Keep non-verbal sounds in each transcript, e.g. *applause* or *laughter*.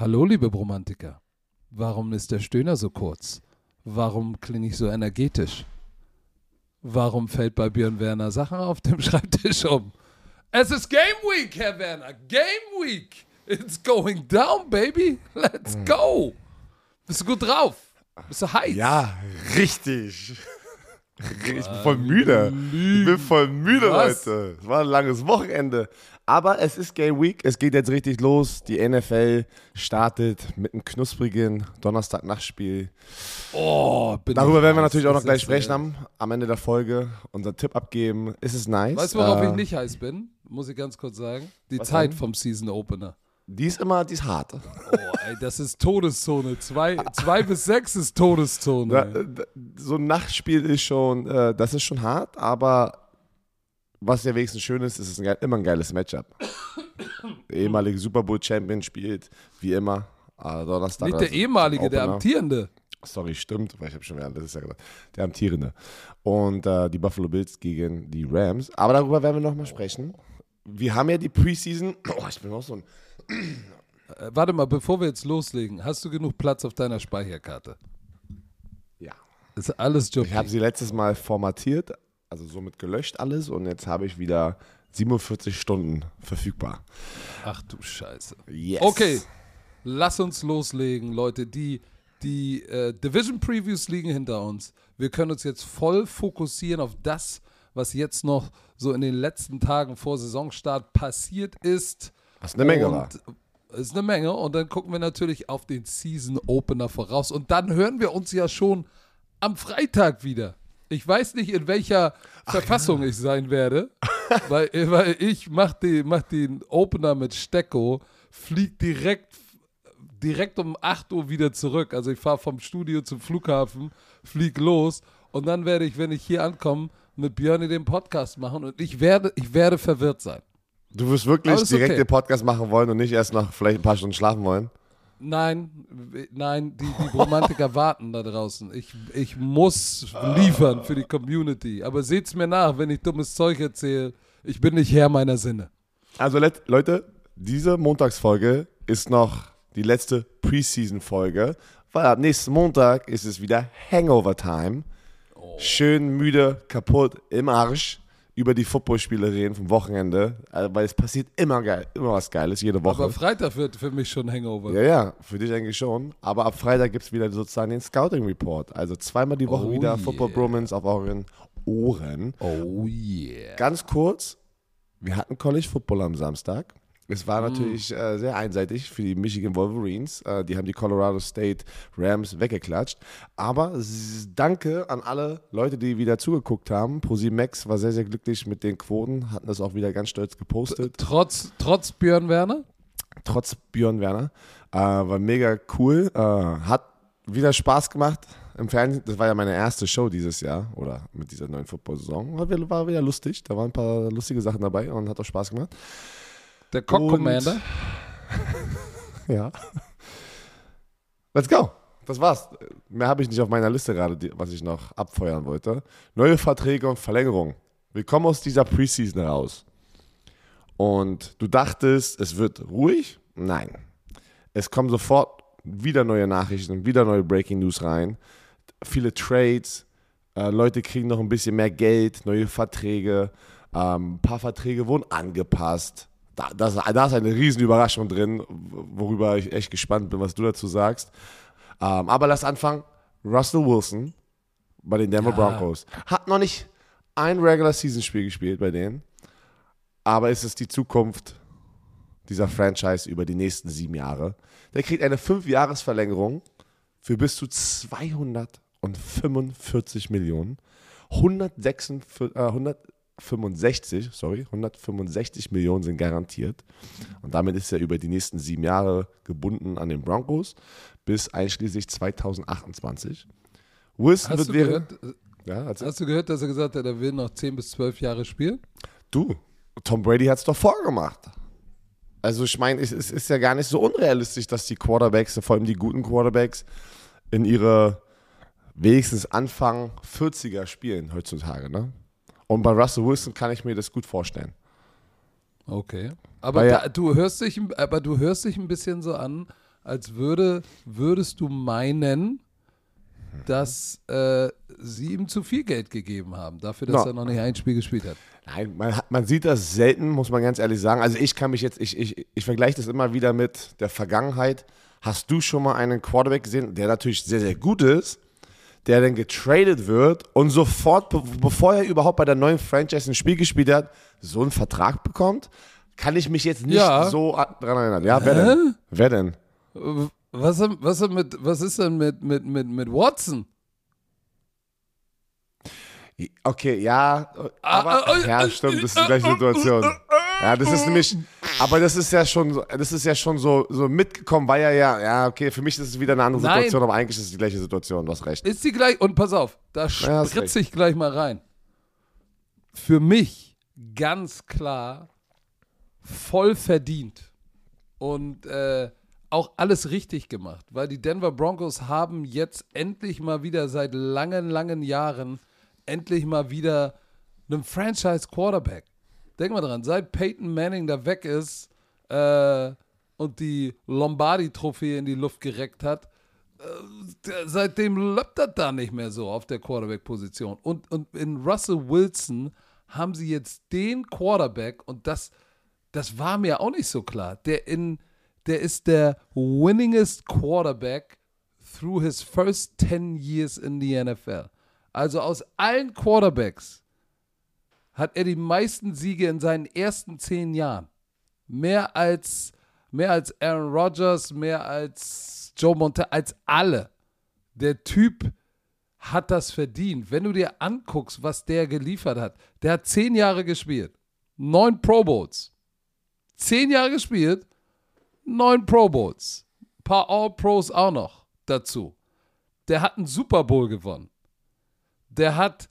Hallo, liebe Bromantiker. Warum ist der Stöhner so kurz? Warum klinge ich so energetisch? Warum fällt bei Björn Werner Sachen auf dem *laughs* Schreibtisch um? Es ist Game Week, Herr Werner. Game Week. It's going down, baby. Let's go. Bist du gut drauf? Bist du heiß? Ja, richtig. *laughs* Ich bin voll müde. Ich bin voll müde, Was? Leute. Es war ein langes Wochenende. Aber es ist Game Week. Es geht jetzt richtig los. Die NFL startet mit einem knusprigen Donnerstag-Nachtspiel. Oh, Darüber werden wir natürlich auch noch gleich ist, sprechen äh, am, am Ende der Folge. Unser Tipp abgeben. Ist es nice? Weißt du, worauf Äh, ich nicht heiß bin? Muss ich ganz kurz sagen. Die Zeit denn? vom Season Opener. Die ist immer, die ist hart. Oh, ey, das ist Todeszone. Zwei, zwei bis sechs ist Todeszone. Ey. äh, so ein Nachtspiel ist schon, äh, das ist schon hart, aber was ja wenigstens schön ist, ist es ein, immer ein geiles Matchup. *coughs* Der ehemalige Super Bowl Champion spielt, wie immer, äh, Donnerstag. Nicht der also ehemalige, der Opener. amtierende. Sorry, stimmt, weil ich habe schon während letztes Jahr gesagt. Der amtierende. Und äh, die Buffalo Bills gegen die Rams. Aber darüber werden wir nochmal sprechen. Wir haben ja die Preseason. *coughs* Oh, ich bin auch so ein. Äh, warte mal, bevor wir jetzt loslegen, hast du genug Platz auf deiner Speicherkarte? Ja. Ist alles Job. Ich habe sie letztes Mal formatiert, also somit gelöscht alles und jetzt habe ich wieder 47 Stunden verfügbar. Ach du Scheiße. Yes. Okay, lass uns loslegen, Leute. Die, die äh, Division Previews liegen hinter uns. Wir können uns jetzt voll fokussieren auf das, was jetzt noch so in den letzten Tagen vor Saisonstart passiert ist. Was eine Menge und war. Ist eine Menge. Und dann gucken wir natürlich auf den Season Opener voraus. Und dann hören wir uns ja schon am Freitag wieder. Ich weiß nicht, in welcher Verfassung ich sein werde, weil, weil ich mach, die, mach den Opener mit Stecko, flieg direkt, direkt um 8 Uhr wieder zurück. Also ich fahre vom Studio zum Flughafen, flieg los und dann werde ich, wenn ich hier ankomme, mit Björn den Podcast machen und ich werde, ich werde verwirrt sein. Du wirst wirklich direkt okay. den Podcast machen wollen und nicht erst noch vielleicht ein paar Stunden schlafen wollen. Nein, nein, die, die Romantiker *laughs* warten da draußen. Ich, ich muss liefern für die Community. Aber seht's mir nach, wenn ich dummes Zeug erzähle. Ich bin nicht Herr meiner Sinne. Also Leute, diese Montagsfolge ist noch die letzte Preseason-Folge, weil ab nächsten Montag ist es wieder Hangover-Time. Schön müde, kaputt, im Arsch über die Footballspiele reden vom Wochenende, äh, weil es passiert immer geil, immer was Geiles, jede Woche. Aber Freitag wird für mich schon Hangover. Ja, ja, für dich eigentlich schon. Aber ab Freitag gibt es wieder sozusagen den Scouting Report. Also zweimal die Woche Oh wieder yeah. Football Bromance auf euren Ohren. Oh yeah. Ganz kurz, wir hatten College Football am Samstag. Es Mm. war natürlich äh, sehr einseitig für die Michigan Wolverines. Äh, die haben die Colorado State Rams weggeklatscht. Aber danke an alle Leute, die wieder zugeguckt haben. ProSieben Max war sehr, sehr glücklich mit den Quoten, hatten das auch wieder ganz stolz gepostet. Trotz, trotz Björn Werner? trotz Björn Werner. Äh, war mega cool. Äh, hat wieder Spaß gemacht im Fernsehen. Das war ja meine erste Show dieses Jahr oder mit dieser neuen Football-Saison. War, war wieder lustig. Da waren ein paar lustige Sachen dabei und hat auch Spaß gemacht. Der Cock Commander? *laughs* Ja. Let's go. Das war's. Mehr habe ich nicht auf meiner Liste gerade, was ich noch abfeuern wollte. Neue Verträge und Verlängerung. Wir kommen aus dieser Preseason raus. Und du dachtest, es wird ruhig? Nein. Es kommen sofort wieder neue Nachrichten, wieder neue Breaking News rein. Viele Trades. Äh, Leute kriegen noch ein bisschen mehr Geld, neue Verträge. Ähm, ein paar Verträge wurden angepasst. Da, das, da ist eine riesen Überraschung drin, worüber ich echt gespannt bin, was du dazu sagst. Ähm, aber lass anfangen. Russell Wilson bei den Denver Ja. Broncos hat noch nicht ein Regular Season Spiel gespielt bei denen, aber es ist die Zukunft dieser Franchise über die nächsten sieben Jahre. Der kriegt eine Fünf-Jahres-Verlängerung für bis zu 245 Millionen. 146, äh, 165, sorry, 165 Millionen sind garantiert. Und damit ist er über die nächsten sieben Jahre gebunden an den Broncos bis einschließlich 2028. Wilson Hast wird du, während. gehört, Ja, hast du gehört, dass er gesagt hat, er will noch 10 bis 12 Jahre spielen? Du, Tom Brady hat es doch vorgemacht. Also ich meine, es, es ist ja gar nicht so unrealistisch, dass die Quarterbacks, vor allem die guten Quarterbacks, in ihre wenigstens Anfang 40er spielen heutzutage. Ne? Und bei Russell Wilson kann ich mir das gut vorstellen. Okay. Aber ja- da, du hörst dich, aber du hörst dich ein bisschen so an, als würde, würdest du meinen, dass äh, sie ihm zu viel Geld gegeben haben, dafür, dass No. er noch nicht ein Spiel gespielt hat. Nein, man, man sieht das selten, muss man ganz ehrlich sagen. Also ich kann mich jetzt, ich, ich, ich vergleiche das immer wieder mit der Vergangenheit. Hast du schon mal einen Quarterback gesehen, der natürlich sehr, sehr gut ist, der dann getradet wird und sofort, be bevor er überhaupt bei der neuen Franchise ein Spiel gespielt hat, so einen Vertrag bekommt? Kann ich mich jetzt nicht Ja. so dran erinnern. Ja, wer denn? Wer denn? Äh, Was, was, mit, was ist denn mit, mit, mit, mit Watson? Okay, ja, aber ah, ja, ah, stimmt, das ist die gleiche Situation. Ja, das ist nämlich, aber das ist ja schon, so- das ist ja schon so, so mitgekommen, weil er ja, ja, okay, für mich ist es wieder eine andere Nein. Situation, aber eigentlich ist es die gleiche Situation, du hast recht. Ist die gleich, und pass auf, da Ja, hast spritze ich gleich mal rein. Für mich ganz klar voll verdient und äh, auch alles richtig gemacht, weil die Denver Broncos haben jetzt endlich mal wieder seit langen, langen Jahren endlich mal wieder einen Franchise Quarterback. Denk mal dran, seit Peyton Manning da weg ist äh, und die Lombardi-Trophäe in die Luft gereckt hat, der- seitdem läuft das da nicht mehr so auf der Quarterback-Position. Und, und in Russell Wilson haben sie jetzt den Quarterback, und das, das war mir auch nicht so klar, der, in, der ist der winningest Quarterback through his first 10 years in the NFL. Also aus allen Quarterbacks hat er die meisten Siege in seinen ersten zehn Jahren. Mehr als, mehr als Aaron Rodgers, mehr als Joe Montana, als alle. Der Typ hat das verdient. Wenn du dir anguckst, was der geliefert hat, der hat zehn Jahre gespielt, neun Pro Bowls. Zehn Jahre gespielt, neun Pro Bowls. Ein paar All-Pros auch noch dazu. Der hat einen Super Bowl gewonnen. Der hat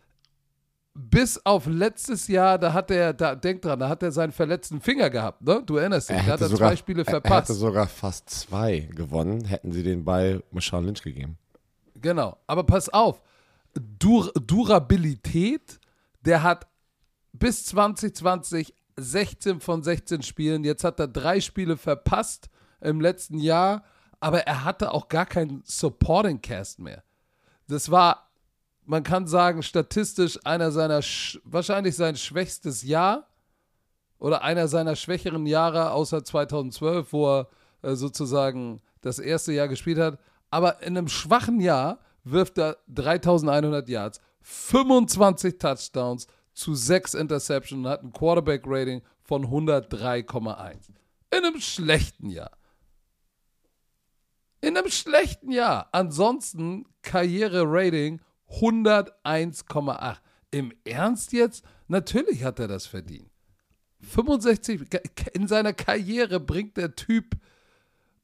bis auf letztes Jahr, da hat er, da, denk dran, da hat er seinen verletzten Finger gehabt, ne? Du erinnerst dich, da hat er zwei Spiele er- Er verpasst. hätte sogar fast zwei gewonnen, hätten sie den bei Marshawn Lynch gegeben. Genau, aber pass auf, Dur Durabilität, der hat bis 2020 16 von 16 Spielen, jetzt hat er drei Spiele verpasst im letzten Jahr, aber er hatte auch gar keinen Supporting Cast mehr. Das war, man kann sagen, statistisch einer seiner, sch wahrscheinlich sein schwächstes Jahr oder einer seiner schwächeren Jahre außer 2012, wo er äh, sozusagen das erste Jahr gespielt hat. Aber in einem schwachen Jahr wirft er 3100 Yards, 25 Touchdowns zu 6 Interceptions und hat ein Quarterback-Rating von 103,1. In einem schlechten Jahr. In einem schlechten Jahr. Ansonsten Karriere-Rating 101,8. Im Ernst jetzt? Natürlich hat er das verdient. 65, in seiner Karriere bringt der Typ,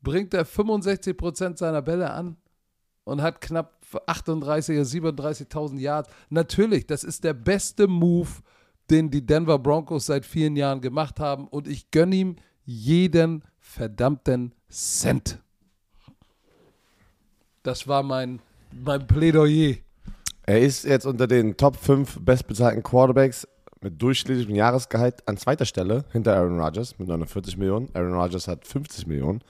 bringt er 65% seiner Bälle an und hat knapp 38 oder 37.000 Yards. Natürlich, das ist der beste Move, den die Denver Broncos seit vielen Jahren gemacht haben und ich gönne ihm jeden verdammten Cent. Das war mein, mein Plädoyer. Er ist jetzt unter den Top 5 bestbezahlten Quarterbacks mit durchschnittlichem Jahresgehalt an zweiter Stelle hinter Aaron Rodgers mit 49 Millionen. Aaron Rodgers hat 50 Millionen.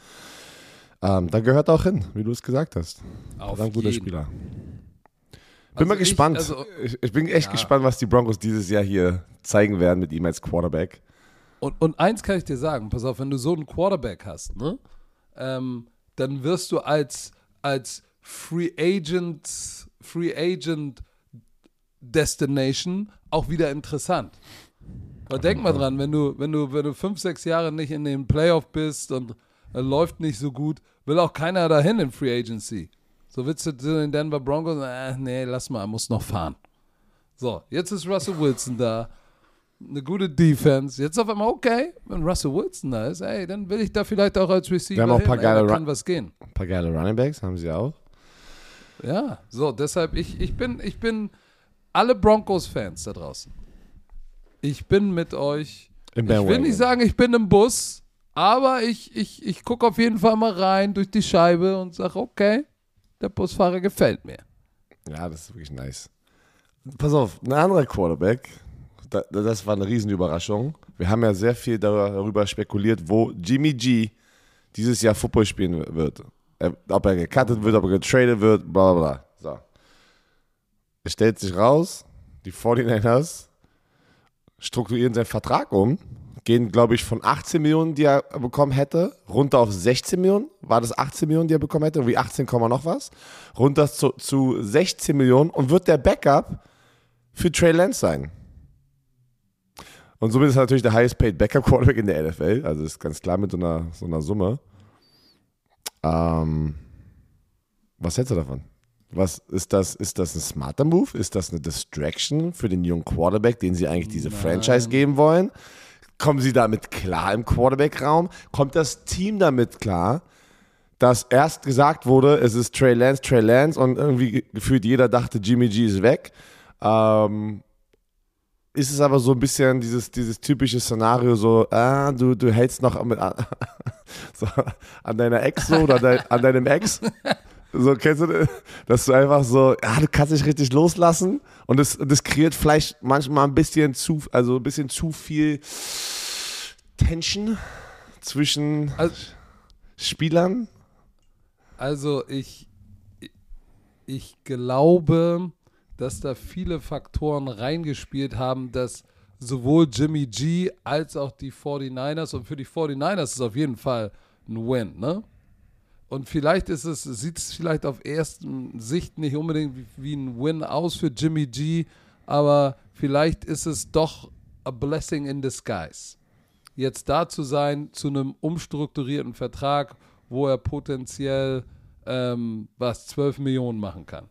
Ähm, da gehört er auch hin, wie du es gesagt hast. Auf ein guter. Spieler. Bin Also mal ich- gespannt. also- ich, ich bin echt Ja. gespannt, was die Broncos dieses Jahr hier zeigen werden mit ihm als Quarterback. Und, und eins kann ich dir sagen, pass auf, wenn du so einen Quarterback hast, ne, ähm, dann wirst du als, als Free Agent, Free Agent Destination auch wieder interessant. Aber denk mal dran, wenn du, wenn du, wenn du fünf, sechs Jahre nicht in den Playoff bist und äh, läuft nicht so gut, will auch keiner dahin in Free Agency. So willst du zu den Denver Broncos, äh, nee, lass mal, muss noch fahren. So, jetzt ist Russell Wilson da eine gute Defense. Jetzt auf einmal, okay, wenn Russell Wilson da ist, ey, dann will ich da vielleicht auch als Receiver haben auch ein hin, paar ey, geile kann Run- was gehen. Ein paar geile Running Backs haben sie auch. Ja, so, deshalb, ich, ich bin, ich bin alle Broncos-Fans da draußen. Ich bin mit euch. Im Ich will nicht sagen, ich bin im Bus, aber ich, ich, ich gucke auf jeden Fall mal rein durch die Scheibe und sage, okay, der Busfahrer gefällt mir. Ja, das ist wirklich nice. Pass auf, ein anderer Quarterback, da, das war eine Riesenüberraschung. Wir haben ja sehr viel darüber spekuliert, wo Jimmy G dieses Jahr Football spielen wird. Er, ob er gecuttet wird, ob er getradet wird, bla bla bla. So. Es stellt sich raus, die 49ers strukturieren seinen Vertrag um, gehen, glaube ich, von 18 Millionen, die er bekommen hätte, runter auf 16 Millionen. War das 18 Millionen, die er bekommen hätte? Irgendwie 18, noch was. Runter zu, zu 16 Millionen und wird der Backup für Trey Lance sein. Und somit ist er natürlich der highest paid Backup Quarterback in der NFL. Also ist ganz klar mit so einer, so einer Summe. Ähm, was hältst du davon? Was ist das? Ist das ein smarter Move? Ist das eine Distraction für den jungen Quarterback, den sie eigentlich diese Nein. Franchise geben wollen? Kommen sie damit klar im Quarterback-Raum? Kommt das Team damit klar, dass erst gesagt wurde, es ist Trey Lance, Trey Lance und irgendwie gefühlt jeder dachte, Jimmy G ist weg. Ähm, ist es aber so ein bisschen dieses, dieses typische Szenario, so, ah, du, du hältst noch mit, *laughs* so, an deiner Ex so oder dein, an deinem Ex. So, kennst du das? Dass du einfach so, ja, du kannst dich richtig loslassen und das, das kreiert vielleicht manchmal ein bisschen zu, also ein bisschen zu viel Tension zwischen also, Spielern. Also ich, ich glaube, dass da viele Faktoren reingespielt haben, dass sowohl Jimmy G als auch die 49ers und für die 49ers ist es auf jeden Fall ein Win, ne? Und vielleicht ist es, sieht es vielleicht auf ersten Sicht nicht unbedingt wie, wie ein Win aus für Jimmy G, aber vielleicht ist es doch a blessing in disguise. Jetzt da zu sein zu einem umstrukturierten Vertrag, wo er potenziell ähm, was 12 Millionen machen kann.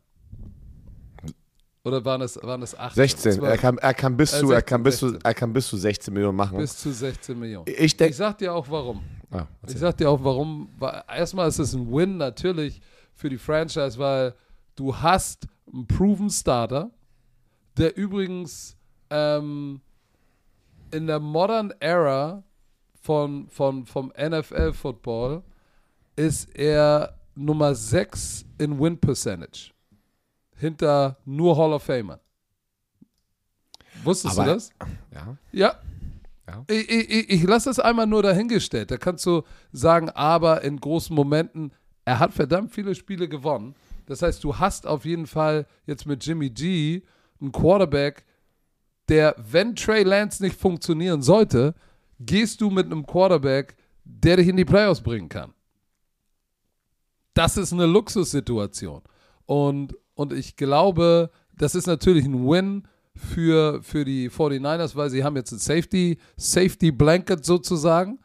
Oder waren es, waren es 18? 16. Er kann, er, kann bis äh, zu, 16, er, kann bis zu, er kann bis zu 16 Millionen machen. Bis zu 16 Millionen. Ich, denk, ich sag dir auch warum. Ah, ich sag dir auch warum. Erstmal ist es ein Win natürlich für die Franchise, weil du hast einen Proven Starter, der übrigens ähm, in der Modern Era von, von, vom NFL-Football ist er Nummer 6 in Win Percentage hinter nur Hall of Famern. Wusstest Aber, du das? Ja. Ja. ja. Ich, ich, ich lasse das einmal nur dahingestellt. Da kannst du sagen, aber in großen Momenten, er hat verdammt viele Spiele gewonnen. Das heißt, du hast auf jeden Fall jetzt mit Jimmy G einen Quarterback, der, wenn Trey Lance nicht funktionieren sollte, gehst du mit einem Quarterback, der dich in die Playoffs bringen kann. Das ist eine Luxussituation. Und und ich glaube, das ist natürlich ein Win für, für die 49ers, weil sie haben jetzt ein Safety, Safety Blanket sozusagen.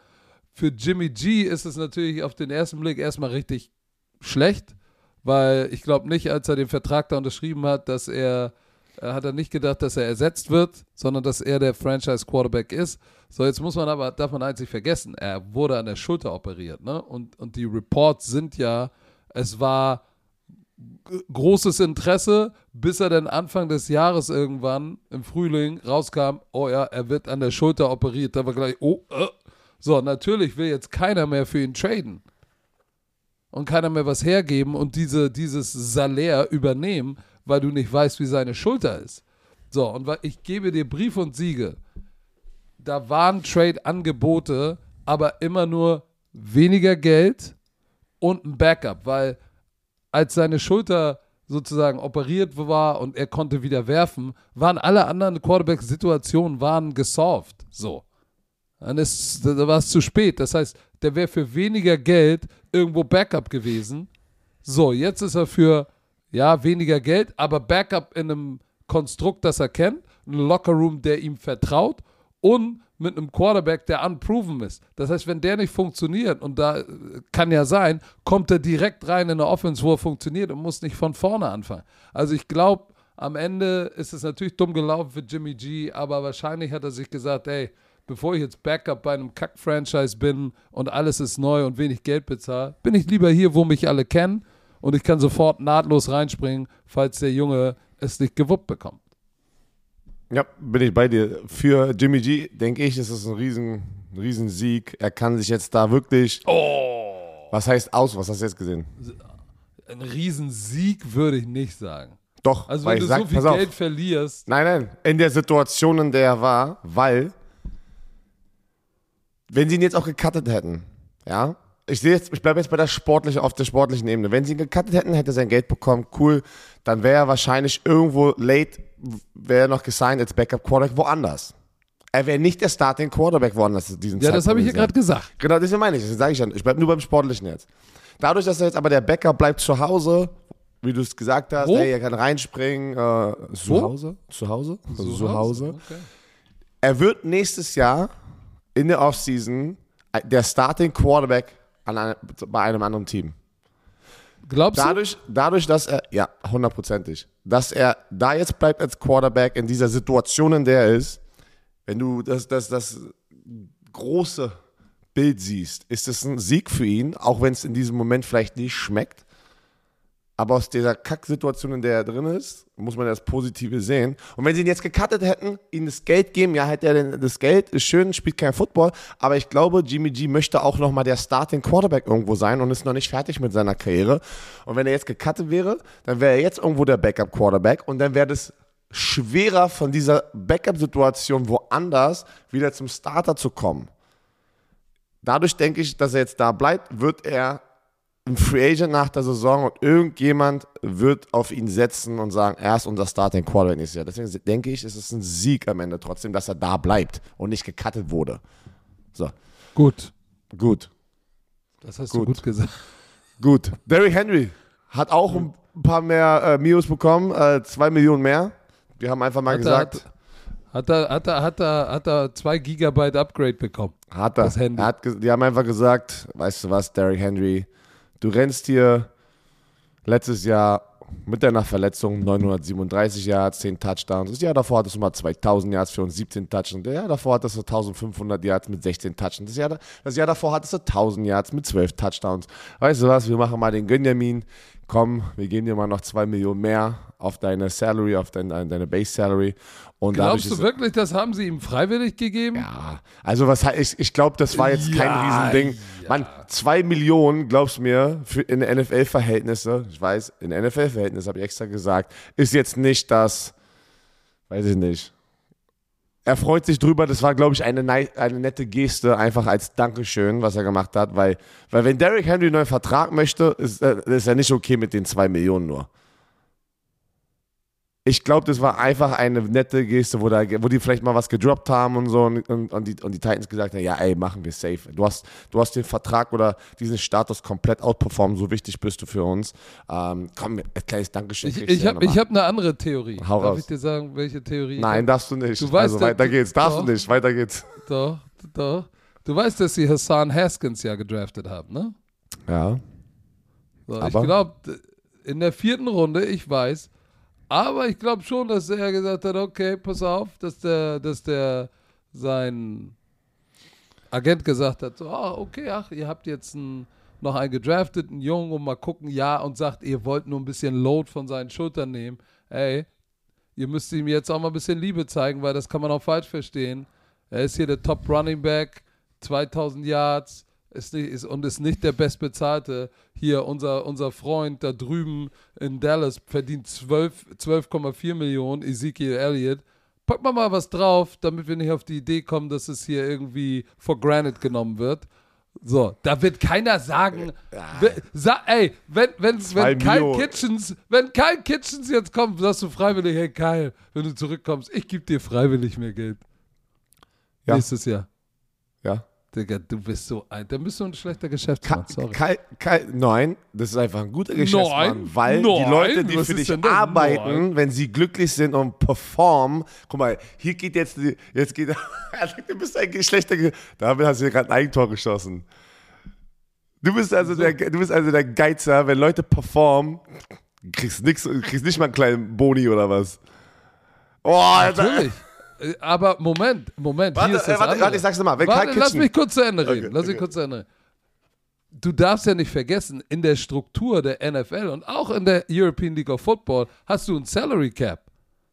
Für Jimmy G ist es natürlich auf den ersten Blick erstmal richtig schlecht, weil ich glaube nicht, als er den Vertrag da unterschrieben hat, dass er, er hat er nicht gedacht, dass er ersetzt wird, sondern dass er der Franchise Quarterback ist. So, jetzt muss man aber, darf man nicht vergessen, er wurde an der Schulter operiert, ne? Und, und die Reports sind ja, es war großes Interesse, bis er dann Anfang des Jahres irgendwann im Frühling rauskam, oh ja, er wird an der Schulter operiert. Da war gleich, oh, äh. so, natürlich will jetzt keiner mehr für ihn traden. Und keiner mehr was hergeben und diese, dieses Salär übernehmen, weil du nicht weißt, wie seine Schulter ist. So, und ich gebe dir Brief und Siege. Da waren Trade-Angebote, aber immer nur weniger Geld und ein Backup, weil als seine Schulter sozusagen operiert war und er konnte wieder werfen, waren alle anderen Quarterback-Situationen waren gesolved. So. Dann ist, da war es zu spät. Das heißt, der wäre für weniger Geld irgendwo Backup gewesen. So, jetzt ist er für, ja, weniger Geld, aber Backup in einem Konstrukt, das er kennt, ein Lockerroom, der ihm vertraut und mit einem Quarterback, der unproven ist. Das heißt, wenn der nicht funktioniert, und da kann ja sein, kommt er direkt rein in eine Offense, wo er funktioniert und muss nicht von vorne anfangen. Also ich glaube, am Ende ist es natürlich dumm gelaufen für Jimmy G, aber wahrscheinlich hat er sich gesagt, ey, bevor ich jetzt Backup bei einem Kack-Franchise bin und alles ist neu und wenig Geld bezahle, bin ich lieber hier, wo mich alle kennen und ich kann sofort nahtlos reinspringen, falls der Junge es nicht gewuppt bekommt. Ja, bin ich bei dir. Für Jimmy G, denke ich, ist es ein riesen, riesen Sieg. Er kann sich jetzt da wirklich. Oh! Was heißt aus? Was hast du jetzt gesehen? Ein Riesensieg würde ich nicht sagen. Doch, also wenn du sag, so viel Geld verlierst. Nein, nein, in der Situation, in der er war, weil, wenn sie ihn jetzt auch gecuttet hätten, ja, ich sehe jetzt, ich bleibe jetzt bei der sportlichen, auf der sportlichen Ebene. Wenn sie ihn gecuttet hätten, hätte er sein Geld bekommen, cool. Dann wäre er wahrscheinlich irgendwo late, wäre noch gesigned als Backup Quarterback woanders. Er wäre nicht der Starting Quarterback woanders in diesem Ja, das habe ich hier Zeitpunkt gerade gesagt. Genau, das meine ich. Das sage ich dann. Ich bleibe nur beim Sportlichen jetzt. Dadurch, dass er jetzt aber der Backup bleibt zu Hause, wie du es gesagt hast, Wo? hey, er kann reinspringen. Äh, zu Wo? Hause? Zu Hause? Also zu Hause. Okay. Er wird nächstes Jahr in der Offseason der Starting Quarterback an bei einem anderen Team. Glaubst du? Dadurch, dadurch, dass er, ja, hundertprozentig, dass er da jetzt bleibt als Quarterback in dieser Situation, in der er ist, wenn du das, das, das große Bild siehst, ist es ein Sieg für ihn, auch wenn es in diesem Moment vielleicht nicht schmeckt. Aber aus dieser Kacksituation, in der er drin ist, muss man das Positive sehen. Und wenn sie ihn jetzt gecuttet hätten, ihm das Geld geben, ja, hätte er denn das Geld, ist schön, spielt kein Football. Aber ich glaube, Jimmy G möchte auch nochmal der Starting Quarterback irgendwo sein und ist noch nicht fertig mit seiner Karriere. Und wenn er jetzt gecuttet wäre, dann wäre er jetzt irgendwo der Backup Quarterback und dann wäre das schwerer von dieser Backup-Situation woanders wieder zum Starter zu kommen. Dadurch denke ich, dass er jetzt da bleibt, wird er ein Free Agent nach der Saison und irgendjemand wird auf ihn setzen und sagen, er ist unser Starting Quarterback nächstes Jahr. Deswegen denke ich, es ist ein Sieg am Ende trotzdem, dass er da bleibt und nicht gecuttet wurde. So, Gut. gut, Das hast Gut. du gut gesagt. gut. Derrick Henry hat auch ein paar mehr äh, Mios bekommen, äh, zwei Millionen mehr. Wir haben einfach mal Hat er, gesagt, hat, hat, er, hat, er, hat, er, hat er zwei Gigabyte Upgrade bekommen. Hat er. Das Handy. er hat, die haben einfach gesagt, weißt du was, Derrick Henry, du rennst hier letztes Jahr mit deiner Verletzung 937 Yards, 10 Touchdowns. Das Jahr davor hattest du mal 2000 Yards für uns 17 Touchdowns. Das Jahr davor hattest du 1500 Yards mit 16 Touchdowns. Das Jahr, da- das Jahr davor hattest du 1000 Yards mit 12 Touchdowns. Weißt du was, wir machen mal den Gönjamin. Komm, wir geben dir mal noch 2 Millionen mehr auf deine Salary, auf dein, deine Base Salary. Und Glaubst du wirklich, das haben sie ihm freiwillig gegeben? ja, also was ich, ich glaube, das war jetzt kein Ja, Riesending. ja. Mann, zwei Millionen, glaubst du mir, für in NFL-Verhältnisse, ich weiß, in NFL-Verhältnisse habe ich extra gesagt, ist jetzt nicht das, weiß ich nicht. Er freut sich drüber, das war, glaube ich, eine, eine nette Geste, einfach als Dankeschön, was er gemacht hat, weil, weil wenn Derrick Henry einen neuen Vertrag möchte, ist, äh, ist er nicht okay mit den zwei Millionen nur. Ich glaube, das war einfach eine nette Geste, wo, da, wo die vielleicht mal was gedroppt haben und so und, und, und, die, und die Titans gesagt haben, ja ey, machen wir safe. Du hast, du hast den Vertrag oder diesen Status komplett outperformed, so wichtig bist du für uns. Ähm, komm, ein kleines Dankeschön. Ich, ich habe hab eine andere Theorie. Hau Darf raus. ich dir sagen, welche Theorie? Nein, darfst du nicht. Du weißt, also weiter geht's. Darfst doch. du nicht. Weiter geht's. Doch, doch. Du weißt, dass sie Hassan Haskins ja gedraftet haben, ne? Ja. So, ich glaube, in der vierten Runde, ich weiß, aber ich glaube schon, dass er gesagt hat, okay, pass auf, dass der, dass der sein Agent gesagt hat, so, ah, okay, ach, ihr habt jetzt einen, noch einen gedrafteten Jungen und mal gucken, ja, und sagt, ihr wollt nur ein bisschen Load von seinen Schultern nehmen. Ey, ihr müsst ihm jetzt auch mal ein bisschen Liebe zeigen, weil das kann man auch falsch verstehen. Er ist hier der Top Running Back, 2000 Yards, ist nicht, ist, und ist nicht der bestbezahlte. Hier, unser, unser Freund da drüben in Dallas verdient 12 12,4 Millionen, Ezekiel Elliott. Pack mal mal was drauf, damit wir nicht auf die Idee kommen, dass es hier irgendwie for granted genommen wird. So, da wird keiner sagen, we- sa ey, wenn, Zwei wenn Kyle Millionen. Kitchens, wenn Kyle Kitchens jetzt kommt, sagst du freiwillig, hey Kyle, wenn du zurückkommst, ich gebe dir freiwillig mehr Geld. Ja. Nächstes Jahr. Ja. Digga, du bist so ein, dann bist du ein schlechter Geschäftsmann, Ka sorry. Kai, Kai, nein, das ist einfach ein guter Geschäftsmann, Nein, weil die nein, Leute, die für dich arbeiten, Nein. wenn sie glücklich sind und performen, guck mal, hier geht jetzt, die- jetzt geht, er *laughs* sagt, du bist ein schlechter, damit hast du gerade ein Eigentor geschossen. Du bist also der, du bist also der Geizer, wenn Leute performen, kriegst nix, kriegst nicht mal einen kleinen Boni oder was. Oh, Alter. Natürlich. Aber Moment, Moment, Warte, hier ist äh, das warte, andere. warte, ich sag's nochmal. Wenn Warte, lass mich kurz zu Ende reden. Okay, lass mich okay. kurz zu Ende reden. Du darfst ja nicht vergessen, in der Struktur der NFL und auch in der European League of Football hast du ein Salary Cap.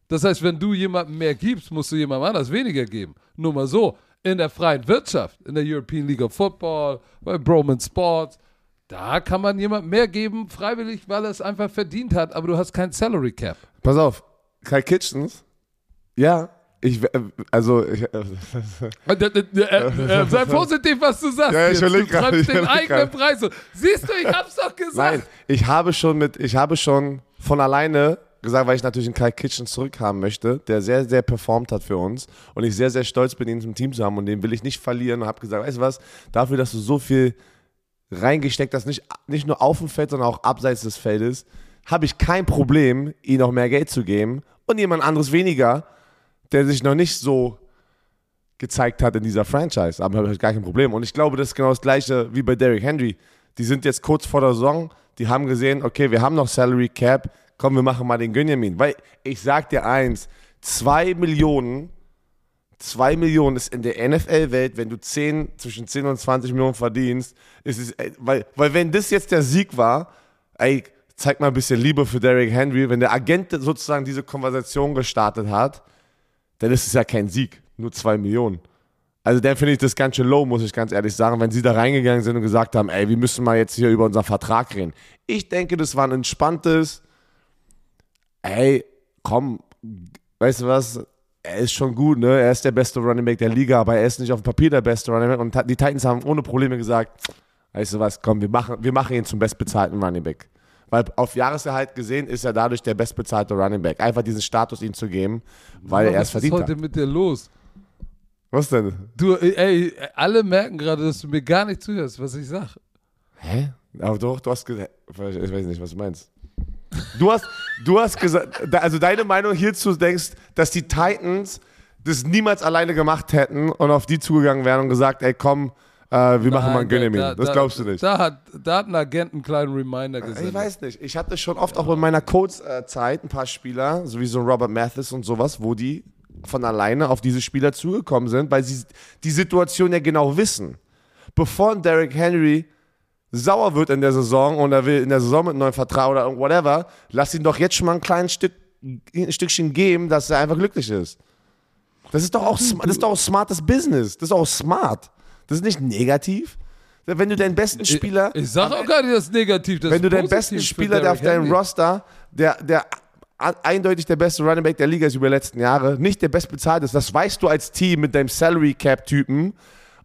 Das heißt, wenn du jemandem mehr gibst, musst du jemandem anders weniger geben. Nur mal so. In der freien Wirtschaft, in der European League of Football, bei Broman Sports, da kann man jemandem mehr geben, freiwillig, weil er es einfach verdient hat, aber du hast kein Salary Cap. Pass auf, Kai Kitchens, ja, Ich, äh, also, ich, äh, Äh, *laughs* äh, sei positiv, was du sagst. Ja, ich du grad, ich den eigenen grad. Preis. Siehst du, ich hab's doch gesagt. nein, ich habe schon mit, ich habe schon von alleine gesagt, weil ich natürlich einen Kai Kitchen zurückhaben möchte, der sehr, sehr performt hat für uns und ich sehr, sehr stolz bin, ihn im Team zu haben und den will ich nicht verlieren und habe gesagt, weißt du was, dafür, dass du so viel reingesteckt hast, nicht, nicht nur auf dem Feld, sondern auch abseits des Feldes, habe ich kein Problem, ihm noch mehr Geld zu geben und jemand anderes weniger, der sich noch nicht so gezeigt hat in dieser Franchise. Aber habe ich gar kein Problem. Und ich glaube, das ist genau das Gleiche wie bei Derrick Henry. Die sind jetzt kurz vor der Saison, die haben gesehen, okay, wir haben noch Salary Cap, komm, wir machen mal den Gönjamin. Weil ich sag dir eins, zwei Millionen, zwei Millionen ist in der NFL-Welt, wenn du 10, zwischen 10 und 20 Millionen verdienst, ist es, ey, weil, weil wenn das jetzt der Sieg war, ey, zeig mal ein bisschen Liebe für Derrick Henry, wenn der Agent sozusagen diese Konversation gestartet hat, dann ist es ja kein Sieg, nur zwei Millionen. Also dann finde ich das ganz schön low, muss ich ganz ehrlich sagen, wenn sie da reingegangen sind und gesagt haben, ey, wir müssen mal jetzt hier über unseren Vertrag reden. Ich denke, das war ein entspanntes, ey, komm, weißt du was, er ist schon gut, ne? Er ist der beste Running Back der Liga, aber er ist nicht auf dem Papier der beste Running Back. Und die Titans haben ohne Probleme gesagt, weißt du was, komm, wir machen, wir machen ihn zum bestbezahlten Running Back. Weil auf Jahresgehalt gesehen ist er dadurch der bestbezahlte Running Back. Einfach diesen Status ihm zu geben, weil er es was verdient ist heute hat. mit dir los? Was denn? Du, ey, alle merken gerade, dass du mir gar nicht zuhörst, was ich sag. Hä? Aber doch, du hast gesagt, ich weiß nicht, was du meinst. Du hast, du hast gesagt, also deine Meinung hierzu denkst, dass die Titans das niemals alleine gemacht hätten und auf die zugegangen wären und gesagt, ey komm, äh, wir machen mal einen Nein, Gönjamin. da- Das da- glaubst du nicht. Da hat, da hat ein Agent einen kleinen Reminder gesendet. Ich weiß nicht. Ich hatte schon oft auch in meiner Coach-Zeit ein paar Spieler, so wie so ein Robert Mathis und sowas, wo die von alleine auf diese Spieler zugekommen sind, weil sie die Situation ja genau wissen. Bevor ein Derrick Henry sauer wird in der Saison und er will in der Saison mit einem neuen Vertrag oder whatever, lass ihn doch jetzt schon mal ein kleines Stück, ein Stückchen geben, dass er einfach glücklich ist. Das ist doch auch, das ist doch auch smartes Business. Das ist auch smart. Das ist nicht negativ. Wenn du deinen besten Spieler Ich sag auch gar nicht das negativ. Das wenn du ist deinen besten Spieler, der auf deinem. Roster, der, der eindeutig der beste Running Back der Liga ist über die letzten Jahre, nicht der bestbezahlt ist, das weißt du als Team mit deinem Salary Cap Typen.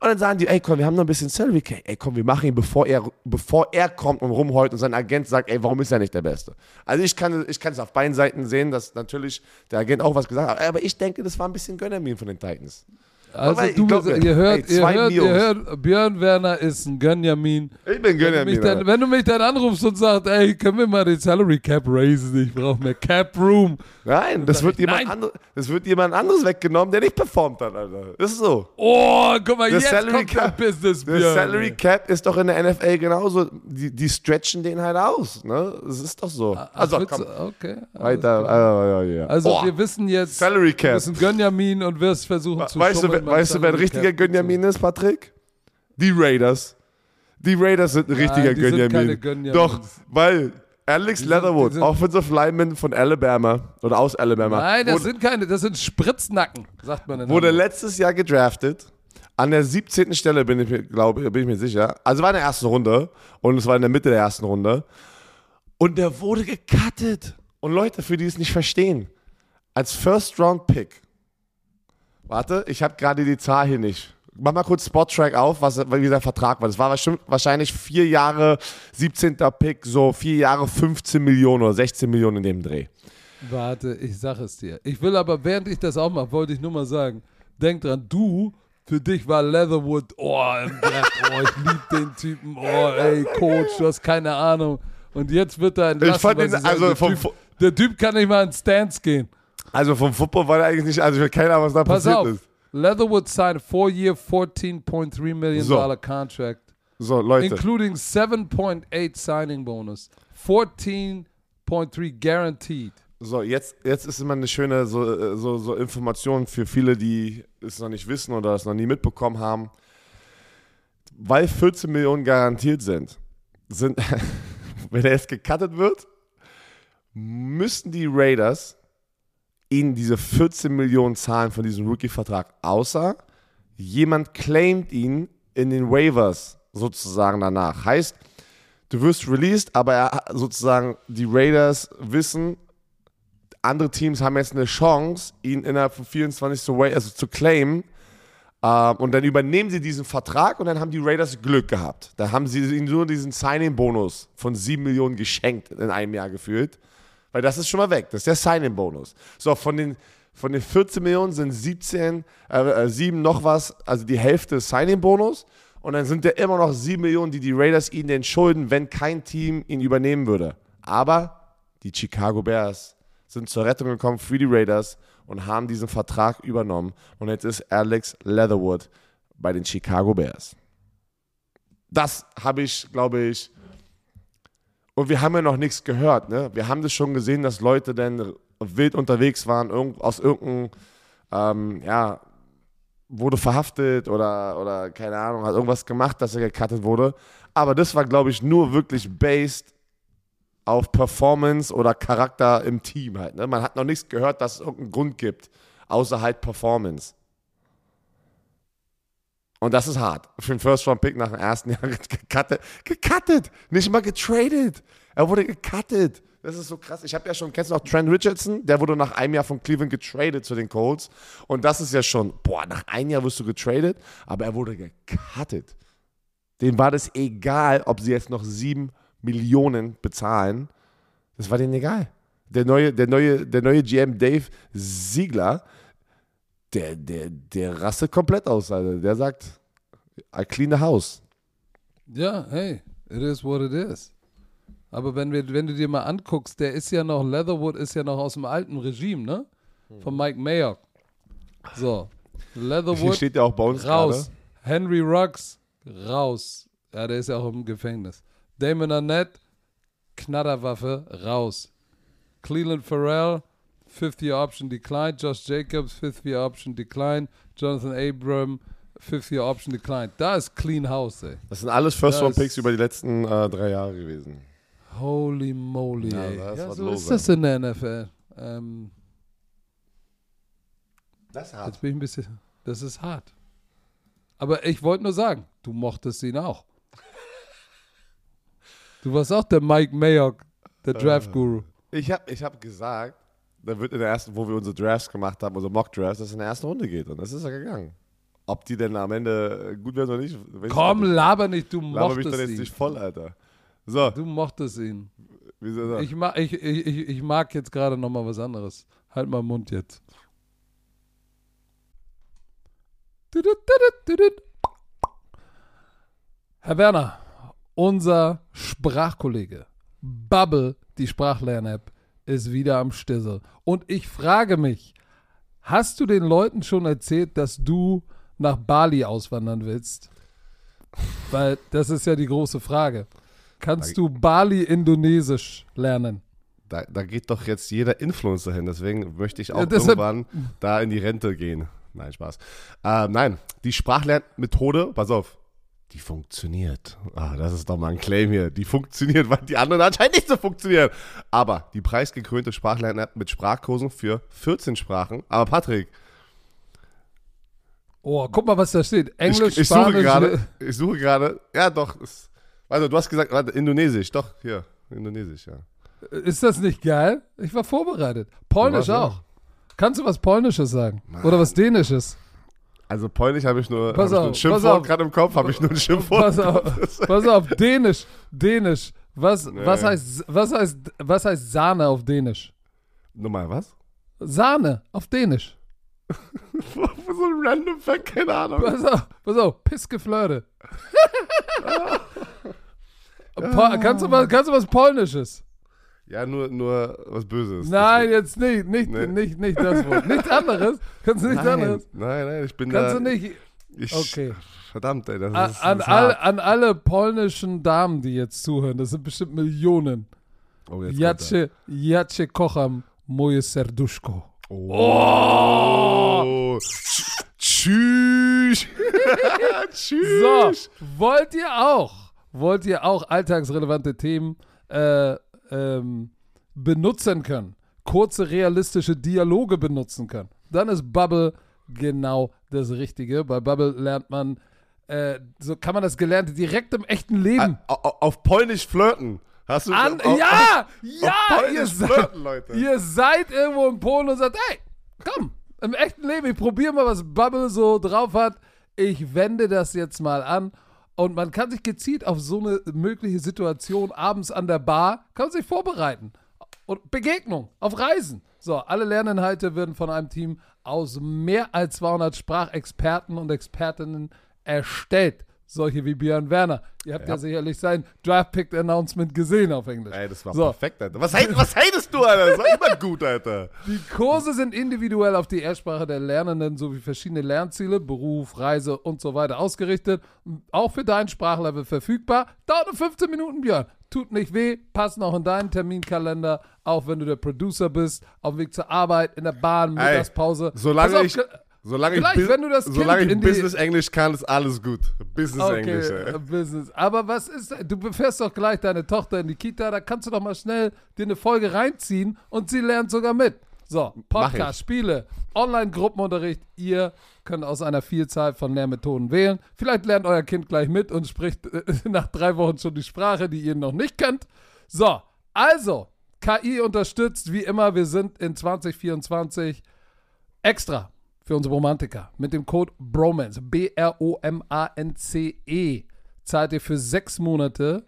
Und dann sagen die, ey komm, wir haben noch ein bisschen Salary Cap. Ey komm, wir machen ihn, bevor er, bevor er kommt und rumheult und sein Agent sagt, ey, warum ist er nicht der Beste? Also ich kann, ich kann es auf beiden Seiten sehen, dass natürlich der Agent auch was gesagt hat. Aber ich denke, das war ein bisschen Gönnermin von den Titans. Also Aber du, bist- ihr, hört, ey, ihr, hört, ihr hört, Björn Werner ist ein Gönjamin. Ich bin Wenn Gönnermin. dann, wenn du mich dann anrufst und sagst, ey, können wir mal den Salary Cap raisen? Ich brauche mehr Cap Room. Nein, das wird, ich, jemand nein. andere, das wird jemand anderes weggenommen, der nicht performt hat, Alter. Das ist so. Oh, guck mal, Der jetzt Salary kommt Cap- der Business, Der Björn. Salary Cap ist doch in der NFL genauso. Die, die stretchen den halt aus. Ne? Das ist doch so. Ach, Also, willst komm, du- okay. weiter. äh, ja, ja. Also Oh, wir wissen jetzt, Salary Cap. bist ein Gönjamin und wirst versuchen zu Weißt du, wer- weißt du, wer ein richtiger. Gönjamin ist, Patrick? Die Raiders. Die Raiders sind ein richtiger Gönjamin. Doch, weil Alex Leatherwood, Offensive Lineman von Alabama oder aus Alabama, Nein, das wurde, sind keine, das sind Spritznacken, sagt man wurde Hamburg. letztes Jahr gedraftet. An der 17. Stelle bin ich mir, glaube bin ich mir sicher. Also war in der ersten Runde und es war in der Mitte der ersten Runde. Und der wurde gecuttet. Und Leute, für die es nicht verstehen, als First Round Pick. Warte, ich habe gerade die Zahl hier nicht. Mach mal kurz Spot-Track auf, was, wie sein Vertrag war. Das war wahrscheinlich vier Jahre, 17. Pick, so vier Jahre, 15 Millionen oder 16 Millionen in dem Dreh. Warte, ich sag es dir. Ich will aber, während ich das auch mache, wollte ich nur mal sagen, denk dran, du, für dich war Leatherwood, oh, im Blatt, oh, ich lieb den Typen, oh, ey, Coach, du hast keine Ahnung. Und jetzt wird er entlassen, fand weil ihn- also der, vom typ, der Typ kann nicht mal in Stance gehen. Also vom Football war er eigentlich nicht, also ich weiß keine Ahnung, was da Pass passiert auf, ist. Leatherwood signed a four-year, $14.3 million So. dollar contract, So, Leute. including 7.8 signing bonus, 14.3 guaranteed. So, jetzt, jetzt ist immer eine schöne so, äh, so, so Information für viele, die es noch nicht wissen oder es noch nie mitbekommen haben. Weil 14 Millionen garantiert sind, sind *laughs* wenn er jetzt gecuttet wird, müssen die Raiders ihnen diese 14 Millionen zahlen von diesem Rookie-Vertrag, außer jemand claimt ihn in den Waivers sozusagen danach. Heißt, du wirst released, aber er, sozusagen die Raiders wissen, andere Teams haben jetzt eine Chance, ihn innerhalb von 24 zu, also zu claimen. Ähm, und dann übernehmen sie diesen Vertrag und dann haben die Raiders Glück gehabt. Da haben sie ihnen nur diesen Signing-Bonus von 7 Millionen geschenkt in einem Jahr gefühlt. Weil das ist schon mal weg. Das ist der Signing-Bonus. So, von den, von den 14 Millionen sind 17, äh, 7 noch was, also die Hälfte Signing-Bonus. Und dann sind ja immer noch 7 Millionen, die die Raiders ihnen denn schulden, wenn kein Team ihn übernehmen würde. Aber die Chicago Bears sind zur Rettung gekommen für die Raiders und haben diesen Vertrag übernommen. Und jetzt ist Alex Leatherwood bei den Chicago Bears. Das habe ich, glaube ich. Und wir haben ja noch nichts gehört. Ne? Wir haben das schon gesehen, dass Leute dann wild unterwegs waren, aus irgendeinem, ähm, ja, wurde verhaftet oder, oder keine Ahnung, hat irgendwas gemacht, dass er gecuttet wurde. Aber das war, glaube ich, nur wirklich based auf Performance oder Charakter im Team halt. Ne? Man hat noch nichts gehört, dass es irgendeinen Grund gibt, außer halt Performance. Und das ist hart. Für den First-Round-Pick nach dem ersten Jahr gecuttet. Gecuttet! Nicht mal getradet. Er wurde gecuttet. Das ist so krass. Ich habe ja schon, kennst du noch Trent Richardson? Der wurde nach einem Jahr von Cleveland getradet zu den Colts. Und das ist ja schon, boah, nach einem Jahr wirst du getradet, aber er wurde gecuttet. Dem war das egal, ob sie jetzt noch sieben Millionen bezahlen. Das war denen egal. Der neue, der neue, der neue GM Dave Siegler, der, der, der rastet komplett aus, Alter. Der sagt, I clean the house. Ja, hey, it is what it is. Aber wenn, wir, wenn du dir mal anguckst, der ist ja noch, Leatherwood ist ja noch aus dem alten Regime, ne? Von Mike Mayock. So, Leatherwood Hier steht ja auch bei uns raus. gerade. Henry Ruggs raus. Ja, der ist ja auch im Gefängnis. Damon Arnett, Knatterwaffe, raus. Cleveland Farrell, fifth year option declined. Josh Jacobs, fifth year option declined. Jonathan Abram, fifth year option declined. Da ist Clean House, ey. Das sind alles First-Round-Picks Das- über die letzten äh, drei Jahre gewesen. Holy moly, Ja, ey. da ist Ja, so los, ist das in der NFL. Ähm, Das ist jetzt bin ich ein bisschen. Das ist hart. Aber ich wollte nur sagen, du mochtest ihn auch. *laughs* Du warst auch der Mike Mayock, der Draft-Guru. Ich habe ich hab gesagt, da wird in der ersten, wo wir unsere Drafts gemacht haben, unsere Mock-Drafts, dass es in der ersten Runde geht. Und das ist ja gegangen. Ob die denn am Ende gut werden oder nicht, Komm, nicht. laber nicht, du Laber mich doch mochtest jetzt ihn. nicht voll, Alter. So, Du mochtest ihn. Ich, ma ich, ich, ich, mag jetzt gerade noch mal was anderes. Halt mal Mund jetzt. Herr Werner, unser Sprachkollege Bubble, die Sprachlern-App, ist wieder am Stissel. Und ich frage mich, hast du den Leuten schon erzählt, dass du nach Bali auswandern willst? Weil das ist ja die große Frage. Kannst du Bali-Indonesisch lernen? Da, da geht doch jetzt jeder Influencer hin, deswegen möchte ich auch Ja, irgendwann da in die Rente gehen. Nein, Spaß. Ähm, nein, die Sprachlernmethode, pass auf, die funktioniert. Ah, das ist doch mal ein Claim hier. Die funktioniert, weil die anderen anscheinend nicht so funktionieren. Aber die preisgekrönte Sprachlern-App mit Sprachkursen für 14 Sprachen. Aber Patrick, Oh, guck mal, was da steht. Englisch, ich, ich suche Spanisch. gerade, ich suche gerade, ja doch, es, also du hast gesagt, warte, Indonesisch, doch, hier, Indonesisch, ja. Ist das nicht geil? Ich war vorbereitet. Polnisch auch. Kannst du was Polnisches sagen? Oder was Dänisches? Also Polnisch habe ich nur, Pass hab ich nur ein Schimpfwort gerade im Kopf, habe ich nur ein Schimpfwort. Pass auf, pass auf, Dänisch, Dänisch. Was, was, Nee. heißt, was, heißt, was heißt Sahne auf Dänisch? Nochmal was? Sahne auf Dänisch. *laughs* so ein random Fact, keine Ahnung. Pass auf, pass auf, Pissgeflirte. *laughs* Po kannst, du was, kannst du was Polnisches? Ja, nur, nur was Böses. Nein, jetzt nicht, nicht, Nee. nicht, nicht das Wort. Nichts anderes. Kannst du nichts nein, anderes? nein, nein, ich bin Kannst da. du nicht. Ich, Okay. Verdammt, ey, das An, ist, an, all, an alle polnischen Damen, die jetzt zuhören, das sind bestimmt Millionen. Oh, jetzt Jacie, Jacie kocham moje serduszko. er. Oh. Tschüss. *laughs* Tschüss. So, wollt ihr auch, wollt ihr auch alltagsrelevante Themen äh, ähm, benutzen können, kurze realistische Dialoge benutzen können, dann ist Bubble genau das Richtige. Bei Bubble lernt man, äh, so kann man das Gelernte direkt im echten Leben. Auf Polnisch flirten. Hast du An, auf- ja, auf ja, Polnisch ihr, seid, flirten, Leute. ihr seid irgendwo in Polen und sagt, hey, komm, im echten Leben, ich probiere mal, was Bubble so drauf hat. Ich wende das jetzt mal an. Und man kann sich gezielt auf so eine mögliche Situation abends an der Bar, kann sich vorbereiten. Und Begegnung auf Reisen. So, alle Lerninhalte werden von einem Team aus mehr als 200 Sprachexperten und Expertinnen erstellt. Solche wie Björn Werner. Ihr habt ja, Ja. sicherlich sein Draft-Pick-Announcement gesehen auf Englisch. Ey, das war so, perfekt, Alter. Was, hate, was hatest du, Alter? Das war immer gut, Alter. die Kurse sind individuell auf die Ersprache der Lernenden sowie verschiedene Lernziele, Beruf, Reise und so weiter ausgerichtet. Auch für dein Sprachlevel verfügbar. Dauert nur 15 Minuten, Björn. Tut nicht weh, passt noch in deinen Terminkalender, auch wenn du der Producer bist, auf dem Weg zur Arbeit, in der Bahn, Mittagspause. Solange auf, ich, ge- solange ich, gleich, Bus- wenn du das solange Kind ich Business Englisch kann, ist alles gut. Business Okay, Englisch, äh, ey. Business. Aber was ist, du befährst doch gleich deine Tochter in die Kita, da kannst du doch mal schnell dir eine Folge reinziehen und sie lernt sogar mit. So, Podcast, ich. Spiele, Online-Gruppenunterricht, ihr könnt aus einer Vielzahl von Lehrmethoden wählen. Vielleicht lernt euer Kind gleich mit und spricht äh, *laughs* nach drei Wochen schon die Sprache, die ihr noch nicht kennt. So, also, KI unterstützt, wie immer, wir sind in 2024 extra für unsere Romantiker mit dem Code BROMANCE, B-R-O-M-A-N-C-E, zahlt ihr für sechs Monate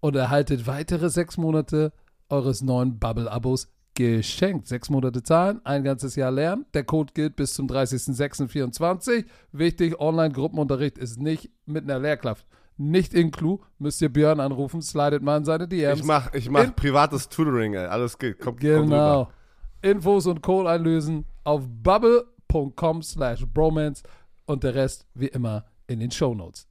und erhaltet weitere sechs Monate eures neuen Bubble-Abos geschenkt. Sechs Monate zahlen, ein ganzes Jahr lernen. Der Code gilt bis zum 30.06.24. Wichtig, Online-Gruppenunterricht ist nicht mit einer Lehrkraft. Nicht in Clou, müsst ihr Björn anrufen, slidet mal in seine DMs. Ich mach, ich mach In- privates Tutoring, ey. Alles geht. Kommt, kommt Genau. rüber. Infos und Code einlösen auf bubble.com slash bromance und der Rest wie immer in den Shownotes.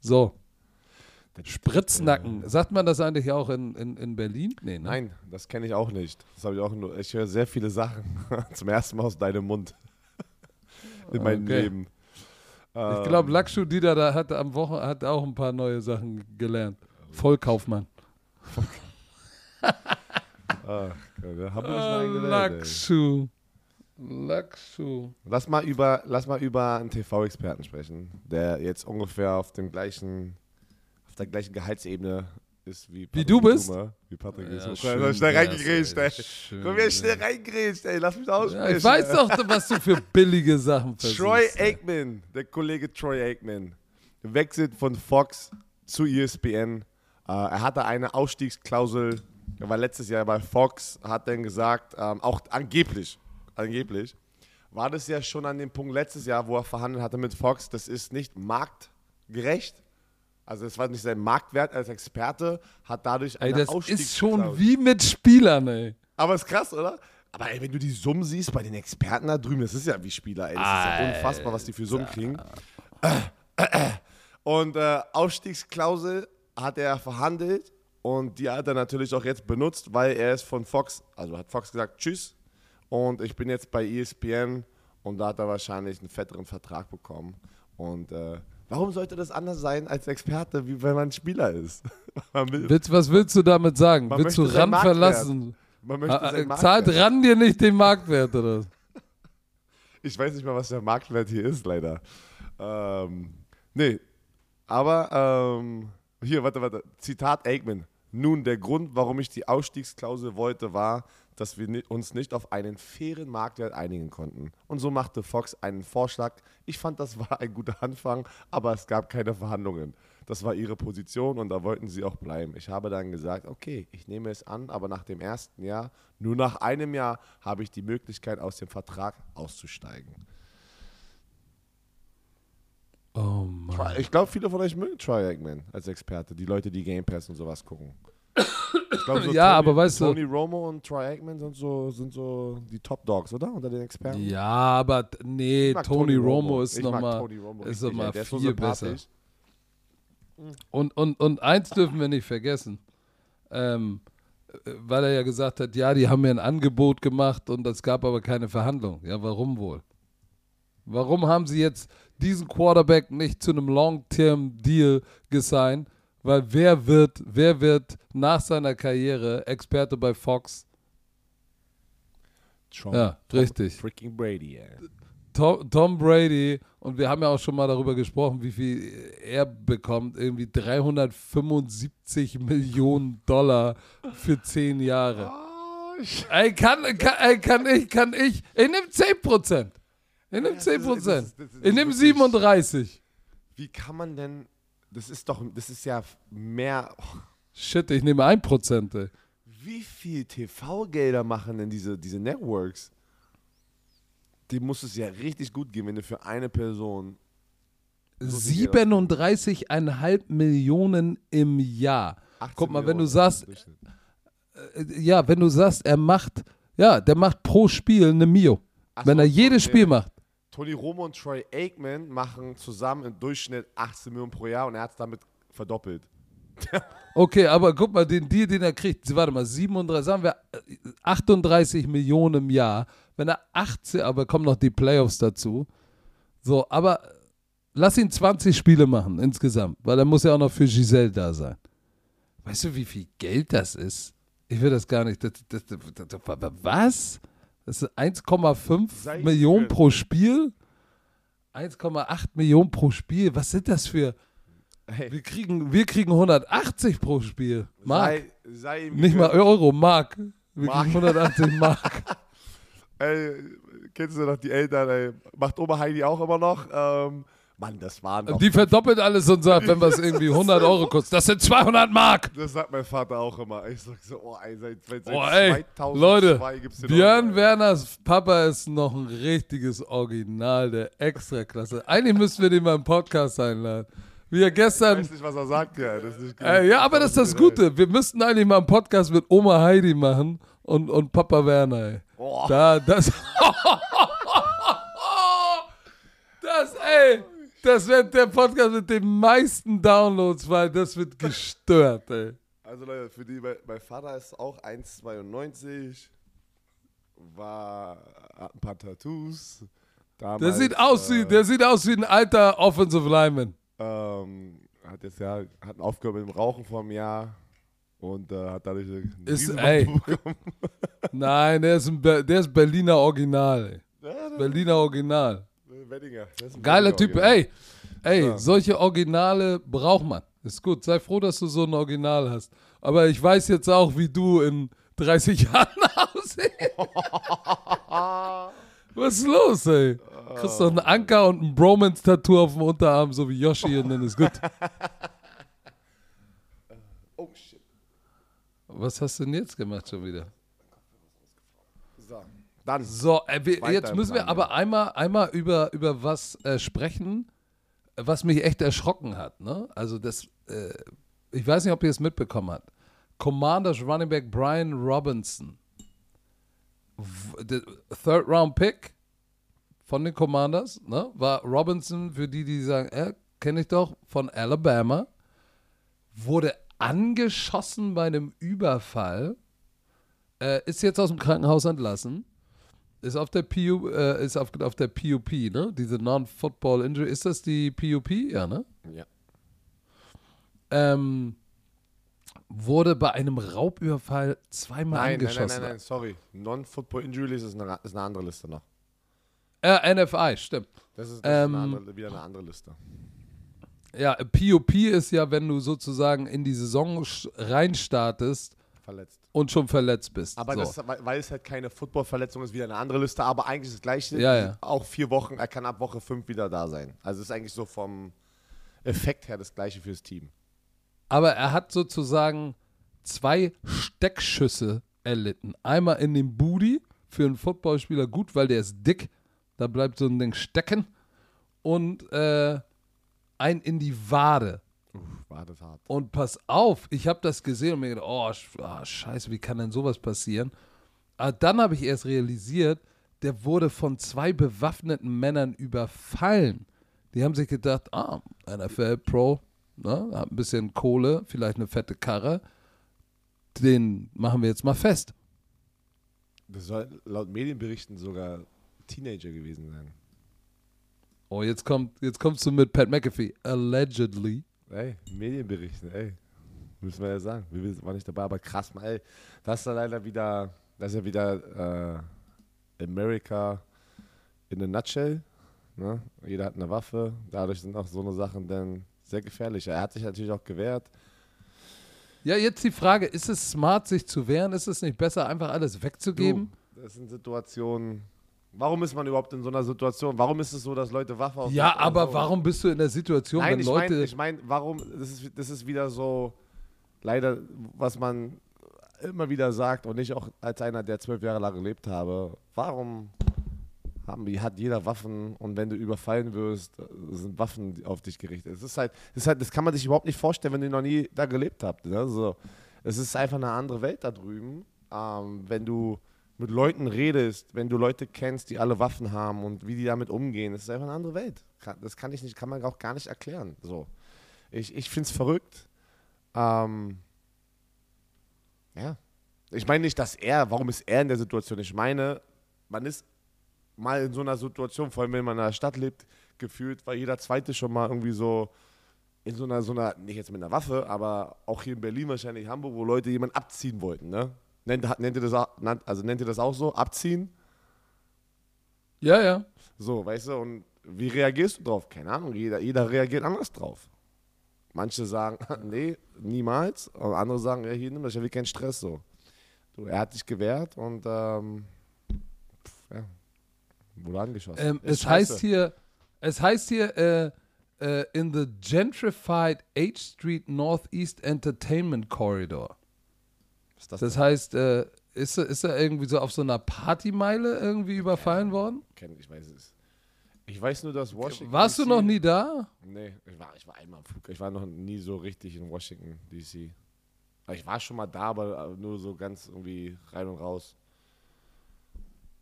So, Spritznacken. Sagt man das eigentlich auch in, in, in Berlin? Nee, ne? Nein, das kenne ich auch nicht. Das habe ich auch nur. Ich höre sehr viele Sachen *laughs* zum ersten Mal aus deinem Mund in meinem Okay. Leben. Ich glaube, Lakshu Dieter da hat am Wochen hat auch ein paar neue Sachen gelernt. Vollkaufmann. *laughs* Ach, wir haben uns Ah, eine eigene Welt, ey. Lakshu. Lakshu. Lass mal über, lass mal über einen TV-Experten sprechen, der jetzt ungefähr auf dem gleichen, auf der gleichen Gehaltsebene ist wie Wie du bist? Blume, wie Patrick Ja, ist. Schön mal, wie schnell wär's, reingegrätscht, ey. Schön mal, wie schnell wär's. reingegrätscht, ey. Lass mich aussprechen. Ja, ich weiß doch, was du für billige Sachen versuchst. Troy. Aikman, der Kollege Troy Aikman, wechselt von Fox zu ESPN. Äh, er hatte eine Ausstiegsklausel, war letztes Jahr bei Fox, hat dann gesagt, ähm, auch angeblich, angeblich, war das ja schon an dem Punkt letztes Jahr, wo er verhandelt hatte mit Fox, das ist nicht marktgerecht. Also es war nicht sein Marktwert als Experte, hat dadurch Ey, eine das ist schon Ausstiegsklausel. wie mit Spielern, ey. Aber ist krass, oder? Aber ey, wenn du die Summen siehst bei den Experten da drüben, das ist ja wie Spieler, ey. Das ist ja unfassbar, was die für Summen kriegen. Und äh, Ausstiegsklausel hat er verhandelt und die hat er natürlich auch jetzt benutzt, weil er ist von Fox, also hat Fox gesagt, tschüss. Und ich bin jetzt bei ESPN und da hat er wahrscheinlich einen fetteren Vertrag bekommen. Und äh, warum sollte das anders sein als Experte, wie wenn man Spieler ist? *laughs* man, will, was willst du damit sagen? Man willst du RAN verlassen? man möchte Ah, seinen äh, Zahlt. RAN dir nicht den Marktwert, oder? *laughs* Ich weiß nicht mal, was der Marktwert hier ist, leider. Ähm, nee, aber ähm, hier, warte, warte. Zitat Aikman. Nun, der Grund, warum ich die Ausstiegsklausel wollte, war, dass wir uns nicht auf einen fairen Marktwert einigen konnten. Und so machte Fox einen Vorschlag. Ich fand, das war ein guter Anfang, aber es gab keine Verhandlungen. Das war ihre Position und da wollten sie auch bleiben. Ich habe dann gesagt, okay, ich nehme es an, aber nach dem ersten Jahr, nur nach einem Jahr, habe ich die Möglichkeit, aus dem Vertrag auszusteigen. Oh Mann. Ich glaube, viele von euch mögen Troy Aikman als Experte, die Leute, die Game Pass und sowas gucken. Ich glaub, so Ja, Tony, aber weißt du- Tony Romo und Troy Aikman sind so, sind so die Top Dogs, oder? Unter den Experten. Ja, aber nee, Tony, Romo ist nochmal Tony Romo ist richtig, noch mal ey. Der ist so viel besser. sympathisch. Und, und, und eins dürfen wir nicht vergessen. Ähm, äh, weil er ja gesagt hat, ja, die haben mir ein Angebot gemacht und es gab aber keine Verhandlung. Ja, warum wohl? Warum haben sie jetzt diesen Quarterback nicht zu einem Long-Term-Deal gesigned? Weil wer wird, wer wird nach seiner Karriere Experte bei Fox? Tom- Ja, Tom richtig. Freaking Brady, ey. Tom, Tom Brady, und wir haben ja auch schon mal darüber gesprochen, wie viel er bekommt, irgendwie 375 Millionen Dollar für 10 Jahre. Oh, Ey, kann, kann, ey, kann ich, kann ich, ich nehme 10%. Ich nehme das ist- 10%. das ist- das ist Ich nehme wirklich- 37. Wie kann man denn. Das ist doch. Das ist ja mehr. oh, Shit, ich nehme 1%. Ey. Wie viel TV-Gelder machen denn diese, diese Networks? Die muss es ja richtig gut geben, wenn du für eine Person. So viel Geld 37,5 Millionen im Jahr. 18 Guck mal, wenn du Millionen sagst, äh, ja, wenn du sagst, er macht, ja, der macht pro Spiel eine Mio. Ach wenn so, er jedes okay. Spiel macht. Tony Romo und Troy Aikman machen zusammen im Durchschnitt 18 Millionen pro Jahr und er hat es damit verdoppelt. *laughs* Okay, aber guck mal, den Deal, den er kriegt, warte mal, 37, sagen wir äh, 38 Millionen im Jahr. Wenn er 18, aber kommen noch die Playoffs dazu. So, aber lass ihn 20 Spiele machen insgesamt, weil er muss ja auch noch für Giselle da sein. Weißt du, wie viel Geld das ist? Ich will das gar nicht. Das, das, das, was? Das ist 1,5 Sei Millionen pro Spiel? 1,8 Millionen pro Spiel? Was sind das für. Hey, Wir kriegen, wir kriegen 180 pro Spiel. Mark. sei, sei Nicht mal. Euro, Mark. Wir Mark. kriegen 180 Mark. *laughs* Ey, kennst du noch die Eltern, ey? Macht Oma Heidi auch immer noch? Ähm, Mann, das waren doch. Die verdoppelt alles und sagt, wenn was irgendwie 100 Euro kostet, das sind 200 Mark. Das sagt mein Vater auch immer. Ich sag so, oh, ey, seit, seit, seit Oh, ey, 2002 Leute, gibt's den Björn noch. Werners Papa ist noch ein richtiges Original der Extraklasse. Eigentlich müssten wir den mal im Podcast einladen. Wie er Ich gestern. weiß nicht, was er sagt, ja. Das ist Äh, ja, aber das ist das Gute. Wir müssten eigentlich mal einen Podcast mit Oma Heidi machen und, und Papa Werner. Ey. Oh, Da, das. *laughs* Das, ey. Das wird der Podcast mit den meisten Downloads, weil das wird *laughs* gestört, ey. also Leute, für die, mein, Vater ist auch 1,92, war, hat ein paar Tattoos. Der Damals, sieht, aus wie, äh, der sieht aus wie ein alter Offensive Lineman. Ähm, hat jetzt ja, hat aufgehört mit dem Rauchen vor einem Jahr und äh, hat dadurch einen Ist- ey. *laughs* Bekommen. Nein, der ist, ein der ist Berliner Original, ey. Ja, der- Berliner Original. Weddinger. Geiler Typ, ey. Ey, Ja. solche Originale braucht man. Ist gut. Sei froh, dass du so ein Original hast. Aber ich weiß jetzt auch, wie du in 30 Jahren *laughs* aussiehst. *laughs* Was ist los, ey? Kriegst doch einen Anker und ein Bromance-Tattoo auf dem Unterarm, so wie Yoshi, und dann ist gut. Oh shit. Was hast du denn jetzt gemacht schon wieder? So. Dann. So, äh, wir, jetzt müssen wir Plan, aber einmal, einmal über, über was äh, sprechen, was mich echt erschrocken hat. Ne? Also das, äh, ich weiß nicht, ob ihr es mitbekommen habt. Commanders Running Back Brian Robinson. Third Round Pick von den Commanders, ne? War Robinson, für die, die sagen, äh, kenne ich doch, von Alabama. Wurde angeschossen bei einem Überfall. Äh, ist jetzt aus dem Krankenhaus entlassen. Ist auf der PU, äh, ist auf, auf der PUP, ne? Diese Non-Football Injury. Ist das die PUP? Ja, ne? Ja. Ähm, wurde bei einem Raubüberfall zweimal Nein, nein, nein, angeschossen. nein, nein, sorry. Non-Football Injury ist eine, ist eine andere Liste noch. Äh, NFI, stimmt. Das ist, das Ähm, ist eine andere, wieder eine andere Liste. Ja, POP ist ja, wenn du sozusagen in die Saison reinstartest Verletzt. Und schon verletzt bist. Aber so. das, weil es halt keine Football-Verletzung ist, wieder eine andere Liste. Aber eigentlich ist das gleiche. Ja, ja. Auch vier Wochen. Er kann ab Woche fünf wieder da sein. Also es ist eigentlich so vom Effekt her das gleiche fürs Team. Aber er hat sozusagen zwei Steckschüsse erlitten. Einmal in den Booty, für einen Footballspieler gut, weil der ist dick. Da bleibt so ein Ding stecken. Und äh, ein in die Wade. War das hart. Und pass auf, ich habe das gesehen und mir gedacht, oh, ah, scheiße, wie kann denn sowas passieren? Aber dann habe ich erst realisiert, der wurde von zwei bewaffneten Männern überfallen. Die haben sich gedacht, ah, NFL Pro, ne, hat ein bisschen Kohle, vielleicht eine fette Karre, den machen wir jetzt mal fest. Das soll laut Medienberichten sogar Teenager gewesen sein. Oh, jetzt kommt, jetzt kommst du mit Pat McAfee. Allegedly. Ey, Medienberichten, ey. Müssen wir ja sagen. Wir waren nicht dabei, aber krass, mal, ey. Das ist ja leider wieder, das ist ja wieder äh, America in a nutshell. Ne? Jeder hat eine Waffe. Dadurch sind auch so eine Sachen dann sehr gefährlich. Er hat sich natürlich auch gewehrt. Ja, jetzt die Frage, ist es smart, sich zu wehren? Ist es nicht besser, einfach alles wegzugeben? Du, das sind Situationen. Warum ist man überhaupt in so einer Situation? Warum ist es so, dass Leute Waffe auf Ja, aber warum bist du in der Situation, Nein, wenn ich Leute... meine, ich mein, warum, das ist, das ist wieder so, leider, was man immer wieder sagt und ich auch als einer, der zwölf Jahre lang gelebt habe, warum haben, hat jeder Waffen und wenn du überfallen wirst, sind Waffen auf dich gerichtet. Es ist halt, das, ist halt, das kann man sich überhaupt nicht vorstellen, wenn ihr noch nie da gelebt habt. Ne? So, es ist einfach eine andere Welt da drüben. Ähm, wenn du mit Leuten redest, wenn du Leute kennst, die alle Waffen haben und wie die damit umgehen, das ist einfach eine andere Welt. Das kann ich nicht, kann man auch gar nicht erklären. So. Ich, ich finde es verrückt. Ähm, ja. Ich meine nicht, dass er, warum ist er in der Situation? Ich meine, man ist mal in so einer Situation, vor allem wenn man in einer Stadt lebt, gefühlt war jeder Zweite schon mal irgendwie so in so einer, so einer, nicht jetzt mit einer Waffe, aber auch hier in Berlin wahrscheinlich, Hamburg, wo Leute jemanden abziehen wollten, ne? Nennt, nennt ihr das also nennt ihr das auch so? Abziehen? Ja, ja. So, weißt du, und wie reagierst du drauf? Keine Ahnung, jeder, jeder reagiert anders drauf. Manche sagen, *laughs* nee, niemals. Und andere sagen, ja, hier nimm das, ich will keinen Stress so. Du, er hat sich gewehrt und ähm, pff, ja, wurde angeschossen. Ähm, es heißt hier, es heißt hier, äh, äh, in the gentrified H Street Northeast Entertainment Corridor. Das, Das heißt, äh, ist, er- ist er irgendwie so auf so einer Partymeile irgendwie überfallen worden? Kenn, ich weiß es. Ich weiß nur, dass Washington. Warst du DC noch nie da? Nee, ich war, ich war einmal am Flug. Ich war noch nie so richtig in Washington, D.C. Ich war schon mal da, aber nur so ganz irgendwie rein und raus.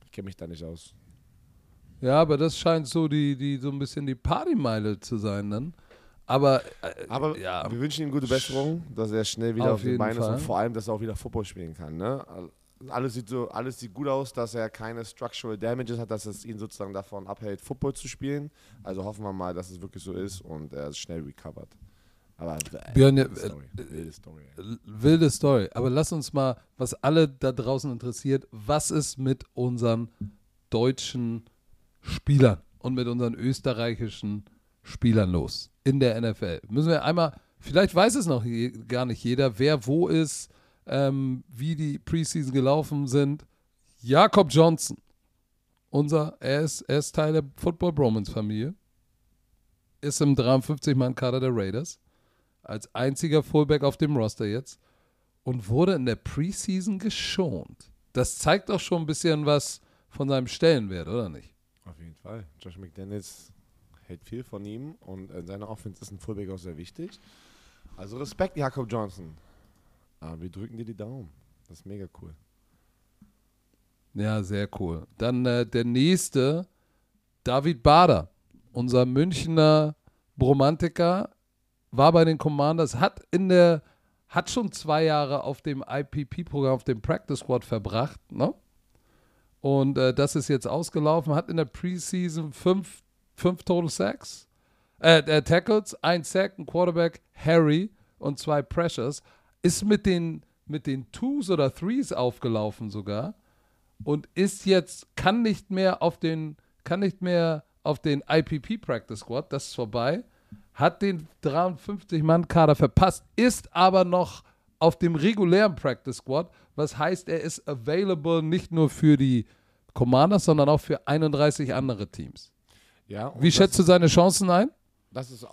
Ich kenne mich da nicht aus. Ja, aber das scheint so die, die so ein bisschen die Partymeile zu sein dann. Aber, äh, Aber ja. wir wünschen ihm gute Besserung, dass er schnell wieder Auf auf, den Beinen ist und vor allem, dass er auch wieder Football spielen kann. Ne? Alles, sieht so, alles sieht gut aus, dass er keine Structural Damages hat, dass es ihn sozusagen davon abhält, Football zu spielen. Also hoffen wir mal, dass es wirklich so ist und er ist schnell recovered. Aber äh, Björn, wilde äh, Story. Wilde Story. L- wilde Story. Aber lass uns mal, was alle da draußen interessiert, was ist mit unseren deutschen Spielern und mit unseren österreichischen Spielern los in der NFL? Müssen wir einmal, vielleicht weiß es noch je, gar nicht jeder, wer wo ist, ähm, wie die Preseason gelaufen sind. Jakob Johnson, unser, er ist, er ist Teil der Football Bromance Familie, ist im 53-Mann-Kader der Raiders als einziger Fullback auf dem Roster jetzt und wurde in der Preseason geschont. Das zeigt doch schon ein bisschen was von seinem Stellenwert, oder nicht? Auf jeden Fall. Josh McDaniels hält viel von ihm und in seiner Offense ist ein Fullback auch sehr wichtig. Also Respekt, Jakob Johnson. Aber wir drücken dir die Daumen. Das ist mega cool. Ja, sehr cool. Dann äh, der nächste, David Bader, unser Münchner Bromantiker, war bei den Commanders, hat in der, hat schon zwei Jahre auf dem IPP-Programm, auf dem Practice Squad verbracht, ne? Und äh, das ist jetzt ausgelaufen, hat in der Preseason fünf, fünf Total Sacks, äh, äh, Tackles, ein Sack, ein Quarterback, Harry und zwei Pressures, ist mit den, mit den Twos oder Threes aufgelaufen sogar und ist jetzt, kann nicht mehr auf den, kann nicht mehr auf den IPP Practice Squad, das ist vorbei, hat den 53-Mann-Kader verpasst, ist aber noch auf dem regulären Practice Squad, was heißt, er ist available nicht nur für die Commanders, sondern auch für 31 andere Teams. Ja, Wie schätzt du seine Chancen ein? Das ist,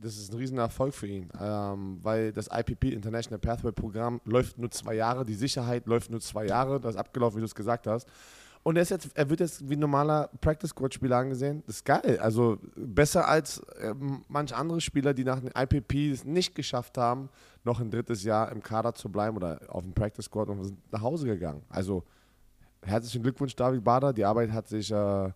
das ist ein Riesenerfolg für ihn, ähm, weil das IPP International Pathway Programm läuft nur zwei Jahre, die Sicherheit läuft nur zwei Jahre, das ist abgelaufen, wie du es gesagt hast. Und er, ist jetzt, er wird jetzt wie ein normaler Practice Squad Spieler angesehen. Das ist geil. Also besser als ähm, manche andere Spieler, die nach dem IPP es nicht geschafft haben, noch ein drittes Jahr im Kader zu bleiben oder auf dem Practice Squad und sind nach Hause gegangen. Also herzlichen Glückwunsch, David Bader. Die Arbeit hat sich äh,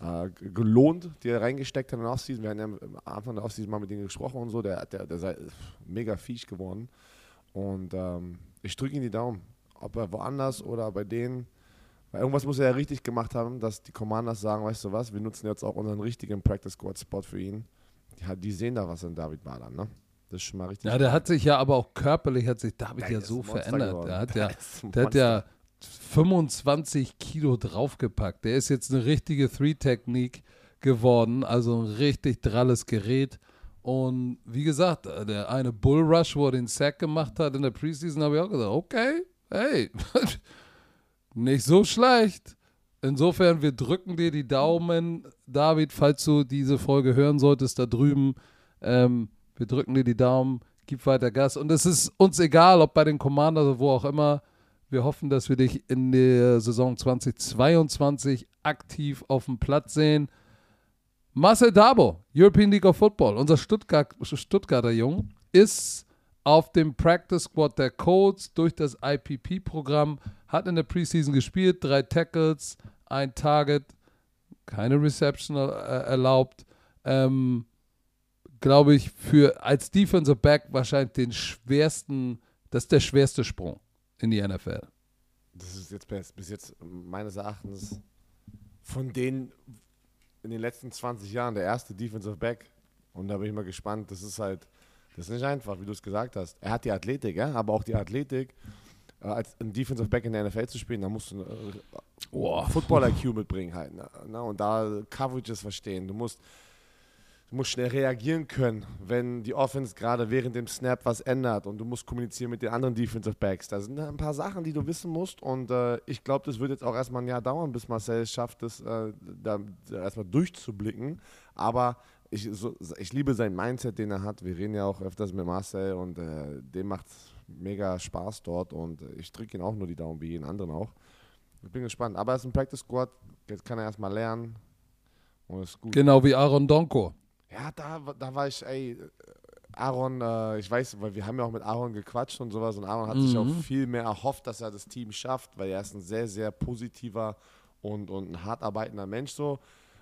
äh, gelohnt, die er reingesteckt hat in der Offseason. Wir hatten ja am Anfang der Offseason mal mit ihm gesprochen und so. Der, der, der sei mega fisch geworden. Und ähm, ich drücke ihm die Daumen. Ob er woanders oder bei denen. Weil irgendwas muss er ja richtig gemacht haben, dass die Commanders sagen, weißt du was, wir nutzen jetzt auch unseren richtigen Practice Squad Spot für ihn. Ja, die sehen da was in David Bader, ne? Das ist schon mal richtig. Ja, der hat sich ja aber auch körperlich hat sich David Der ja so verändert. Der hat Der ja, der hat ja *laughs* 25 Kilo draufgepackt. Der ist jetzt eine richtige Three-Technik geworden, also ein richtig dralles Gerät. Und wie gesagt, der eine Bullrush, wo er den Sack gemacht hat in der Preseason, habe ich auch gesagt, okay, hey, *laughs* nicht so schlecht. Insofern, wir drücken dir die Daumen, David, falls du diese Folge hören solltest, da drüben. Ähm, wir drücken dir die Daumen, gib weiter Gas. Und es ist uns egal, ob bei den Commanders oder wo auch immer. Wir hoffen, dass wir dich in der Saison 2022 aktiv auf dem Platz sehen. Marcel Dabo, European League of Football, unser Stuttgart, Stuttgarter Jung, ist auf dem Practice Squad der Colts durch das IPP-Programm, hat in der Preseason gespielt, drei Tackles, ein Target, keine Reception äh, erlaubt. Ähm, Glaube ich, für als Defensive Back wahrscheinlich den schwersten, das ist der schwerste Sprung in die NFL. Das ist jetzt bis, bis jetzt meines Erachtens von denen in den letzten 20 Jahren der erste Defensive Back. Und da bin ich mal gespannt. Das ist halt, das ist nicht einfach, wie du es gesagt hast. Er hat die Athletik, ja, aber auch die Athletik äh, als ein Defensive Back in der NFL zu spielen, da musst du äh, oh. Football-IQ mitbringen halt. Ne? ne? Und da Coverages verstehen. Du musst, musst schnell reagieren können, wenn die Offense gerade während dem Snap was ändert und du musst kommunizieren mit den anderen Defensive Backs. Da sind ein paar Sachen, die du wissen musst und äh, ich glaube, das wird jetzt auch erstmal ein Jahr dauern, bis Marcel es schafft, das äh, da erstmal durchzublicken. Aber ich, so, ich liebe sein Mindset, den er hat. Wir reden ja auch öfters mit Marcel und äh, dem macht mega Spaß dort und ich drücke ihn auch nur die Daumen, wie jeden anderen auch. Ich bin gespannt. Aber er ist ein Practice Squad, jetzt kann er erstmal lernen und ist gut. Genau wie Aaron Donko. Ja, da, da war ich, ey, Aaron, äh, ich weiß, weil wir haben ja auch mit Aaron gequatscht und sowas und Aaron hat mhm. sich auch viel mehr erhofft, dass er das Team schafft, weil er ist ein sehr, sehr positiver und, und ein hart arbeitender Mensch so.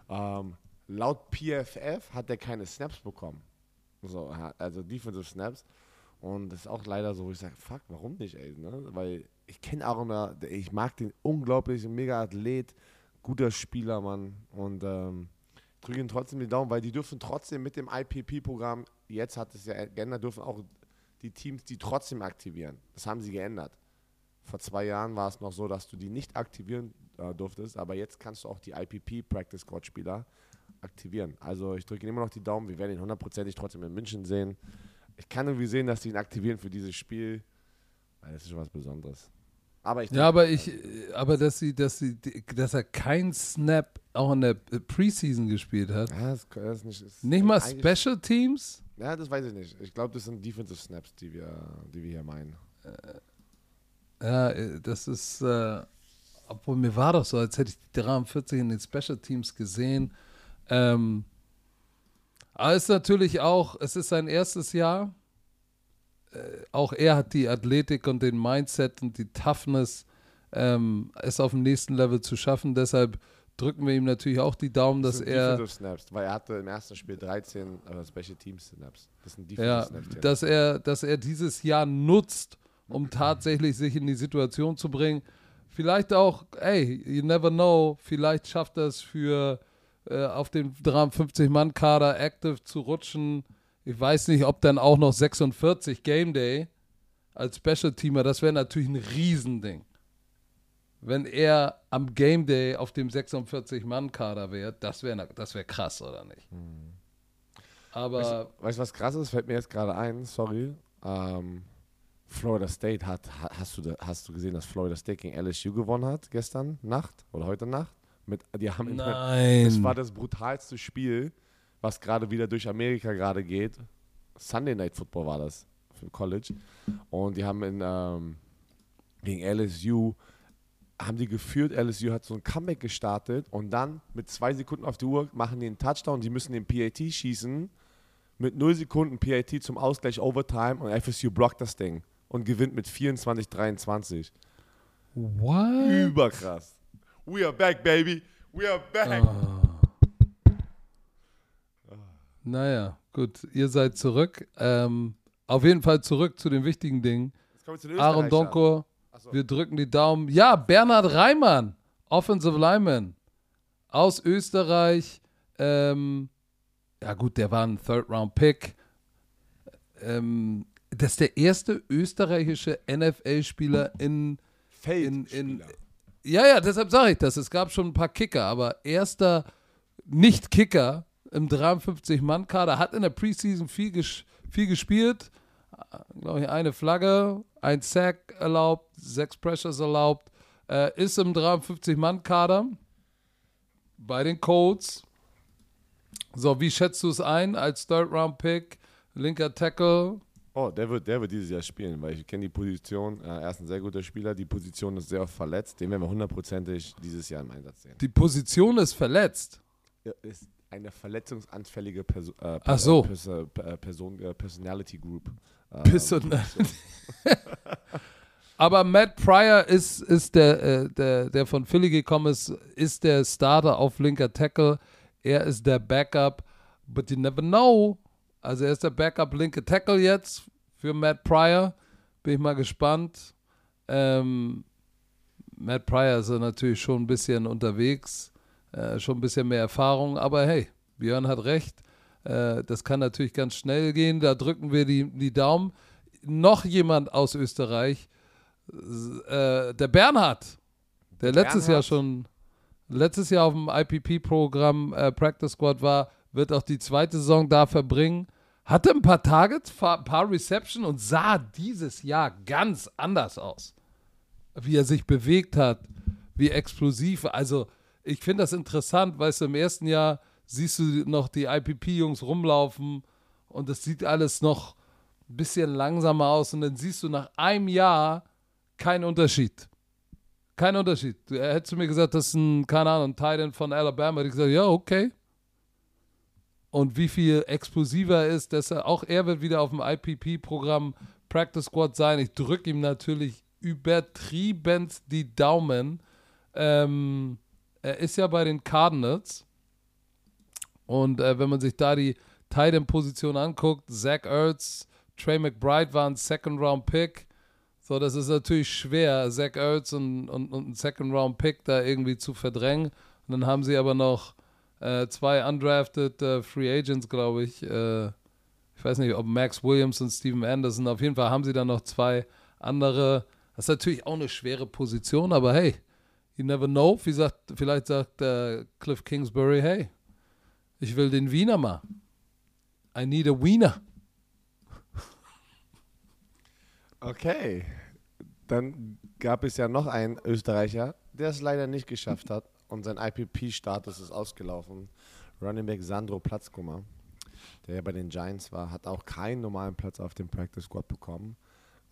Ähm, laut PFF hat er keine Snaps bekommen. So, also Defensive Snaps. Und das ist auch leider so, wo ich sage, fuck, warum nicht, ey? Ne? Weil ich kenne Aaron, ich mag den unglaublich, mega Athlet, guter Spieler, Mann. Und ähm, drücke ihn trotzdem die Daumen, weil die dürfen trotzdem mit dem IPP-Programm, jetzt hat es ja geändert, dürfen auch die Teams die trotzdem aktivieren. Das haben sie geändert. Vor zwei Jahren war es noch so, dass du die nicht aktivieren äh, durftest, aber jetzt kannst du auch die IPP Practice Squad Spieler aktivieren. Also ich drücke immer noch die Daumen, wir werden ihn hundertprozentig trotzdem in München sehen ich kann irgendwie sehen, dass sie ihn aktivieren für dieses Spiel. Das ist schon was Besonderes. Aber ich ja, aber ich, aber dass sie, dass sie, dass er keinen Snap auch in der Preseason gespielt hat. Ja, das, das nicht, ist nicht mal Special Teams? Ja, das weiß ich nicht. Ich glaube, das sind Defensive Snaps, die wir, die wir hier meinen. Äh, ja, äh, das ist, äh, obwohl mir war doch so, als hätte ich die 43 in den Special Teams gesehen. Ähm, aber es ist natürlich auch, es ist sein erstes Jahr. Äh, auch er hat die Athletik und den Mindset und die Toughness, ähm, es auf dem nächsten Level zu schaffen. Deshalb drücken wir ihm natürlich auch die Daumen, das dass er. Snaps, weil er hatte im ersten Spiel 13 äh, Special Teams Snaps. Das sind ja, Snaps. Dass er, dass er dieses Jahr nutzt, um tatsächlich sich in die Situation zu bringen. Vielleicht auch, ey, you never know, vielleicht schafft er es für äh, auf den 53-Mann-Kader active zu rutschen. Ich weiß nicht, ob dann auch noch 46 Game Day als Special-Teamer, das wäre natürlich ein Riesending. Wenn er am Game Day auf dem 46-Mann-Kader wäre, das wäre das wär krass, oder nicht? Hm. Aber. Weißt du, was krass ist? Fällt mir jetzt gerade ein, sorry. Ähm, Florida State hat, hast du, hast du gesehen, dass Florida State gegen LSU gewonnen hat gestern Nacht oder heute Nacht? Mit, die haben Nein. Das war das brutalste Spiel, was gerade wieder durch Amerika gerade geht. Sunday Night Football war das für College. Und die haben in, ähm, gegen LSU haben die geführt. LSU hat so ein Comeback gestartet und dann mit zwei Sekunden auf die Uhr machen die einen Touchdown. Die müssen den PAT schießen. Mit null Sekunden PAT zum Ausgleich Overtime und FSU blockt das Ding und gewinnt mit 24-23. What? Überkrass. We are back, baby. We are back. Oh. Naja, gut, ihr seid zurück. Ähm, auf jeden Fall zurück zu den wichtigen Dingen. Aaron Donko, so. wir drücken die Daumen. Ja, Bernhard Reimann, Offensive Lineman aus Österreich. Ähm, ja, gut, der war ein Third-Round-Pick. Ähm, das ist der erste österreichische NFL-Spieler in in, in ja, ja, deshalb sage ich das. Es gab schon ein paar Kicker, aber erster Nicht-Kicker im 53-Mann-Kader hat in der Preseason viel, ges viel gespielt. Glaube ich, eine Flagge, ein Sack erlaubt, sechs Pressures erlaubt. Äh, ist im 53-Mann-Kader bei den Colts. So, wie schätzt du es ein als Third-Round-Pick? Linker Tackle, Oh, der wird, der wird dieses Jahr spielen, weil ich kenne die Position. Äh, er ist ein sehr guter Spieler. Die Position ist sehr oft verletzt. Den werden wir hundertprozentig dieses Jahr im Einsatz sehen. die Position ist verletzt. Ja, ist eine verletzungsanfällige Perso äh, Ach so. Pers äh, Person, äh, Personality Group. Äh, Person- *laughs* Aber Matt Pryor ist, ist der, äh, der, der von Philly gekommen ist, ist der Starter auf linker Tackle. Er ist der Backup, but you never know. Also er ist der Backup linke Tackle jetzt für Matt Pryor. Bin ich mal gespannt. Ähm, Matt Pryor ist natürlich schon ein bisschen unterwegs, äh, schon ein bisschen mehr Erfahrung, aber hey, Björn hat recht. Äh, das kann natürlich ganz schnell gehen. Da drücken wir die, die Daumen. Noch jemand aus Österreich, äh, der Bernhard, der letztes Jahr Bernhard? schon, letztes Jahr auf dem IPP-Programm äh, Practice Squad war, wird auch die zweite Saison da verbringen. Hatte ein paar Targets, ein paar Reception und sah dieses Jahr ganz anders aus. Wie er sich bewegt hat, wie explosiv. Also, ich finde das interessant, weißt du, im ersten Jahr siehst du noch die IPP-Jungs rumlaufen und das sieht alles noch ein bisschen langsamer aus und dann siehst du nach einem Jahr keinen Unterschied. Kein Unterschied. Er hättest du mir gesagt, das ist ein, keine Ahnung, ein Titan von Alabama, hätte ich gesagt, ja, okay. Und wie viel explosiver er ist, dass er, auch er wird wieder auf dem IPP-Programm Practice Squad sein. Ich drücke ihm natürlich übertrieben die Daumen. Ähm, er ist ja bei den Cardinals. Und äh, wenn man sich da die Titan-Position anguckt, Zach Ertz, Trey McBride waren Second-Round-Pick. So, das ist natürlich schwer, Zach Ertz und, und, und einen Second-Round-Pick da irgendwie zu verdrängen. Und dann haben sie aber noch äh, zwei undrafted äh, Free Agents, glaube ich. Äh, ich weiß nicht, ob Max Williams und Steven Anderson. Auf jeden Fall haben sie dann noch zwei andere. Das ist natürlich auch eine schwere Position, aber hey, you never know. Wie sagt, vielleicht sagt äh, Cliff Kingsbury, hey, ich will den Wiener mal. I need a Wiener. Okay. Dann gab es ja noch einen Österreicher, der es leider nicht geschafft hat und sein IPP-Status ist ausgelaufen. Running Back Sandro Platzkummer, der ja bei den Giants war, hat auch keinen normalen Platz auf dem Practice Squad bekommen.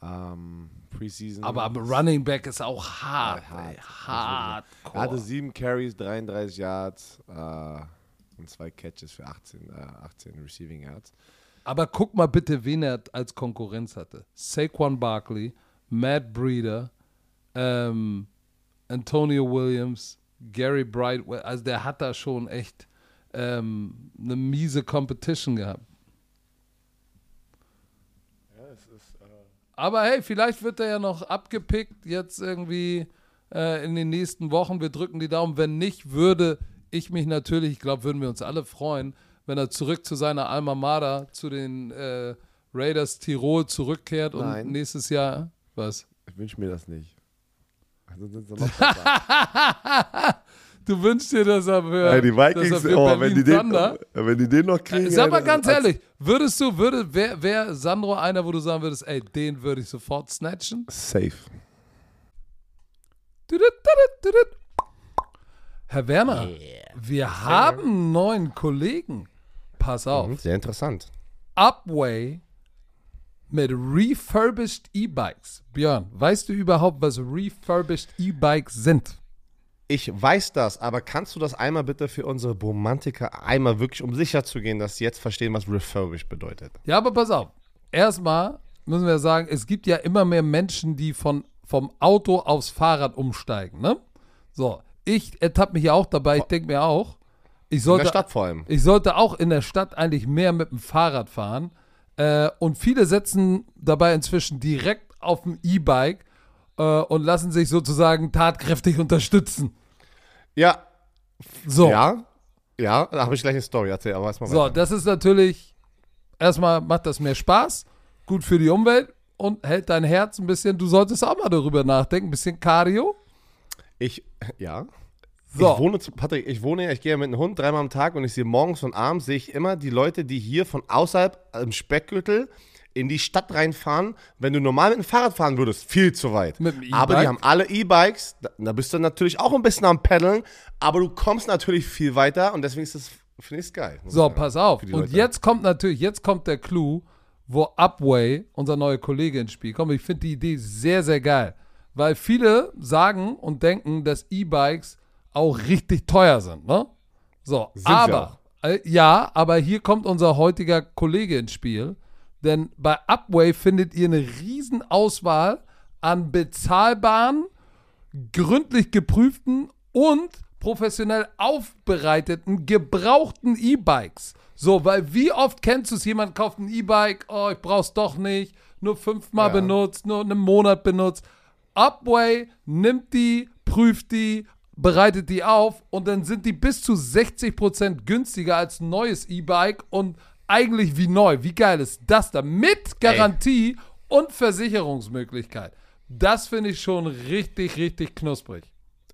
Ähm, Preseason. Aber am Running Back ist auch hart. Ja, hart. ey, hart. er hatte sieben Carries, 33 Yards äh, und zwei Catches für 18, äh, 18 Receiving Yards. Aber guck mal bitte, wen er als Konkurrenz hatte. Saquon Barkley, Matt Breeder, ähm, Antonio Williams, Gary Brightwell. Also der hat da schon echt ähm, eine miese Competition gehabt. Aber hey, vielleicht wird er ja noch abgepickt jetzt irgendwie äh, in den nächsten Wochen. Wir drücken die Daumen. Wenn nicht, würde ich mich natürlich, ich glaube, würden wir uns alle freuen, wenn er zurück zu seiner Alma Mater, zu den äh, Raiders Tirol zurückkehrt Nein. und nächstes Jahr, was? Ich wünsche mir das nicht. Also sind sie noch. Du wünschst dir, dass er für, Ey, die Vikings, für oh, wenn, die den, Thunder wenn die den noch kriegen. Sag mal ganz ehrlich, würdest du, würde, wer, wer Sandro einer, wo du sagen würdest, ey, den würde ich sofort snatchen? Safe. Herr Werner, wir haben einen neuen Kollegen. Pass auf. Mhm, Sehr interessant. Upway mit refurbished E-Bikes. Björn, weißt du überhaupt, was refurbished E-Bikes sind? Ich weiß das, aber kannst du das einmal bitte für unsere Romantiker einmal wirklich, um sicher zu gehen, dass sie jetzt verstehen, was refurbished bedeutet? Ja, aber pass auf. Erstmal müssen wir sagen, es gibt ja immer mehr Menschen, die von, vom Auto aufs Fahrrad umsteigen, ne? So, ich ertappe mich ja auch dabei, ich denke mir auch, ich In sollte, der Stadt vor allem. ich sollte auch in der Stadt eigentlich mehr mit dem Fahrrad fahren. Äh, und viele setzen dabei inzwischen direkt auf dem E-Bike äh, und lassen sich sozusagen tatkräftig *laughs* unterstützen. Ja, So, ja, ja, da habe ich gleich eine Story. Erzähl, aber erstmal so weiter. das ist natürlich, erstmal macht das mehr Spaß, gut für die Umwelt und hält dein Herz ein bisschen. Du solltest auch mal darüber nachdenken. Ein bisschen Cardio. Ich, ja. So. Ich wohne, Patrick, ich wohne ja, ich gehe ja mit einem Hund dreimal am Tag und ich sehe morgens und abends sehe ich immer die Leute, die hier von außerhalb im Speckgürtel in die Stadt reinfahren. Wenn du normal mit dem Fahrrad fahren würdest, viel zu weit. Mit dem aber die haben alle E-Bikes, da, da bist du natürlich auch ein bisschen am Paddeln, aber du kommst natürlich viel weiter und deswegen ist das, finde ich es geil. So, sagen. pass auf. Und Leute. jetzt kommt natürlich, jetzt kommt der Clou, wo Upway, unser neuer Kollege, ins Spiel kommt. Ich finde die Idee sehr, sehr geil. Weil viele sagen und denken, dass E-Bikes auch richtig teuer sind, ne? So, Sind aber, äh, ja, aber hier kommt unser heutiger Kollege ins Spiel. Denn bei Upway findet ihr eine riesen Auswahl an bezahlbaren, gründlich geprüften und professionell aufbereiteten, gebrauchten E-Bikes. So, weil wie oft kennst du es, jemand kauft ein E-Bike, oh, ich brauch's doch nicht, nur fünfmal Ja. benutzt, nur einen Monat benutzt. Upway nimmt die, prüft die, bereitet die auf und dann sind die bis zu 60% günstiger als ein neues E-Bike und eigentlich wie neu. Wie geil ist das da? Mit Garantie und Versicherungsmöglichkeit. Das finde ich schon richtig, richtig knusprig.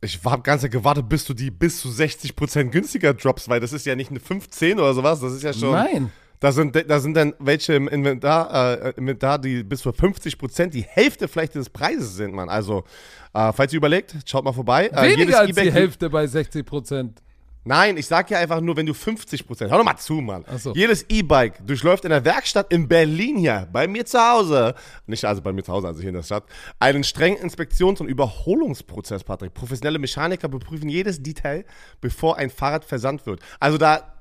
Ich habe ganz gewartet, bis du die bis zu 60% günstiger droppst, weil das ist ja nicht eine 15 oder sowas, das ist ja schon. Nein. Da sind, da sind dann welche im Inventar, äh, Inventar, die bis zu 50% die Hälfte vielleicht des Preises sind, Mann. Also, äh, falls ihr überlegt, schaut mal vorbei. Äh, Weniger als die Hälfte bei 60%. Nein, ich sag ja einfach nur, wenn du 50%, hör doch mal zu, Mann. So. Jedes E-Bike durchläuft in der Werkstatt in Berlin hier, bei mir zu Hause, nicht also bei mir zu Hause, also hier in der Stadt, einen strengen Inspektions- und Überholungsprozess, Patrick. Professionelle Mechaniker beprüfen jedes Detail, bevor ein Fahrrad versandt wird. Also da,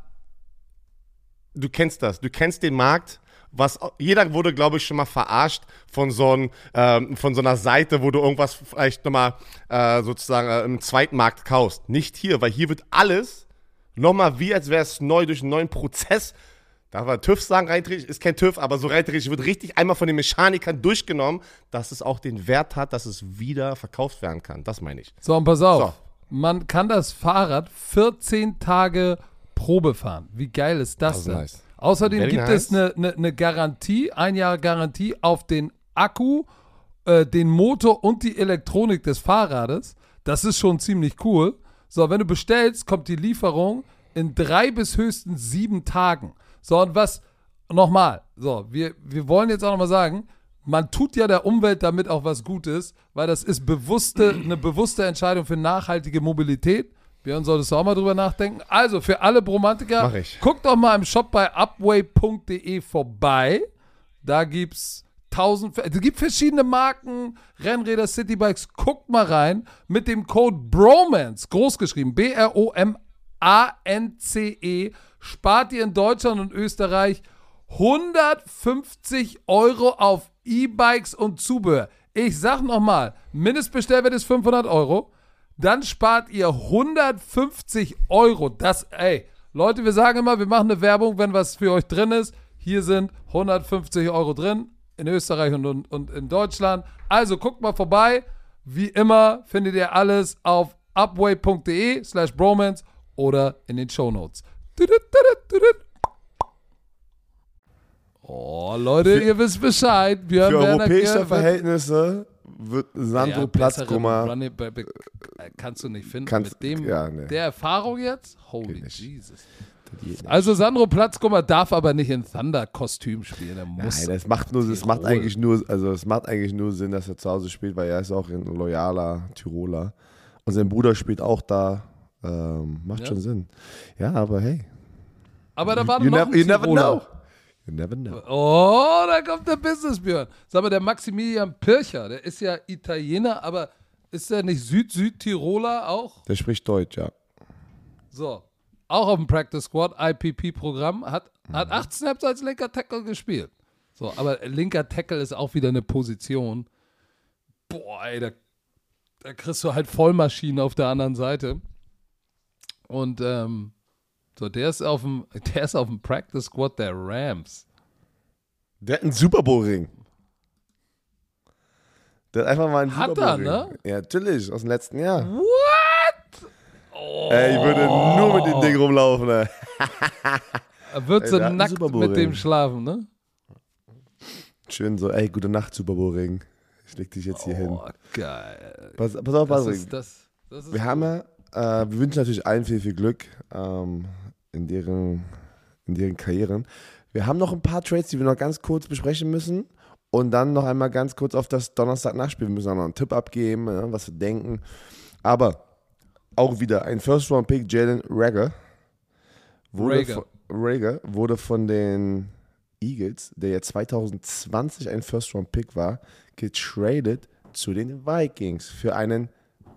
du kennst das, du kennst den Markt. Was, jeder wurde, glaube ich, schon mal verarscht von so, ein, ähm, von so einer Seite, wo du irgendwas vielleicht nochmal äh, sozusagen äh, im Zweitmarkt kaufst. Nicht hier, weil hier wird alles nochmal wie, als wäre es neu durch einen neuen Prozess. Da war TÜV sagen, rein ist kein TÜV, aber so rein wird richtig einmal von den Mechanikern durchgenommen, dass es auch den Wert hat, dass es wieder verkauft werden kann. Das meine ich. So, und pass auf. So. Man kann das Fahrrad 14 Tage Probe fahren. Wie geil ist das, Das ist denn? nice. Außerdem Very gibt nice. es eine, eine, eine Garantie, ein Jahr Garantie auf den Akku, äh, den Motor und die Elektronik des Fahrrades. Das ist schon ziemlich cool. So, wenn du bestellst, kommt die Lieferung in drei bis höchstens sieben Tagen. So, und was, nochmal, so, wir, wir wollen jetzt auch nochmal sagen, man tut ja der Umwelt damit auch was Gutes, weil das ist bewusste, eine bewusste Entscheidung für nachhaltige Mobilität. Björn, solltest du auch mal drüber nachdenken. Also, für alle Bromantiker, guckt doch mal im Shop bei upway.de vorbei. Da gibt's tausend, es gibt verschiedene Marken, Rennräder, Citybikes. Guckt mal rein mit dem Code BROMANCE, großgeschrieben, B-R-O-M-A-N-C-E, spart ihr in Deutschland und Österreich 150 Euro auf E-Bikes und Zubehör. Ich sag nochmal, Mindestbestellwert ist 500 Euro. Dann spart ihr 150 Euro. Das, ey, Leute, wir sagen immer, wir machen eine Werbung, wenn was für euch drin ist. Hier sind 150 Euro drin, in Österreich und, und, und in Deutschland. Also guckt mal vorbei. Wie immer findet ihr alles auf upway.de slash bromance oder in den Shownotes. Oh, Leute, ihr wisst Bescheid. Björn Für Werner europäische Gehr wird- Verhältnisse wird Sandro ja, Platzkummer. Äh, kannst du nicht finden. Kannst- Mit dem, ja, nee. der Erfahrung jetzt? Holy. Jesus. Nein, Also Sandro Platzkummer darf aber nicht in Thunder-Kostüm spielen. Er muss. das macht nur, das macht eigentlich nur, also es macht eigentlich nur Sinn, dass er zu Hause spielt, weil er ist auch ein loyaler Tiroler. Und sein Bruder spielt auch da. Ähm, macht Ja. schon Sinn. Ja, aber hey. aber da war you, noch never, ein you never Tiroler. know. You never know. Oh, da kommt der Business Björn. Sag mal, der Maximilian Pircher, der ist ja Italiener, aber ist der nicht Süd-Südtiroler auch? Der spricht Deutsch, ja. So. Auch auf dem Practice Squad, IPP-Programm, hat, Mhm. hat acht Snaps als linker Tackle gespielt. So, aber linker Tackle ist auch wieder eine Position. Boah, ey, da, da kriegst du halt Vollmaschinen auf der anderen Seite. Und ähm, so, der ist auf dem, *laughs* der ist auf dem Practice Squad der Rams. Der hat einen Super Bowl-Ring. Der hat einfach mal einen Hat Super er, Bowl-Ring. ne? Ja, natürlich, aus dem letzten Jahr. What? Oh. Ey, ich würde nur mit dem Ding rumlaufen, ne? Er wird Ey, so hat nackt mit dem schlafen, ne? schön so, ey, gute Nacht, Super Bowl Ring. Ich leg dich jetzt hier hin. Oh, geil. Pass, pass auf, Das Patrick. ist, das, das ist Wir haben ja, äh, wir wünschen natürlich allen viel, viel Glück ähm, in, deren, in deren Karrieren. Wir haben noch ein paar Trades, die wir noch ganz kurz besprechen müssen. Und dann noch einmal ganz kurz auf das Donnerstag-Nachspiel. Wir müssen auch noch einen Tipp abgeben, äh, was wir denken. Aber auch wieder ein First-Round-Pick, Jalen Rager. Wurde, Rager. von- Rager wurde von den Eagles, der ja 2020 ein First-Round-Pick war, getradet zu den Vikings für einen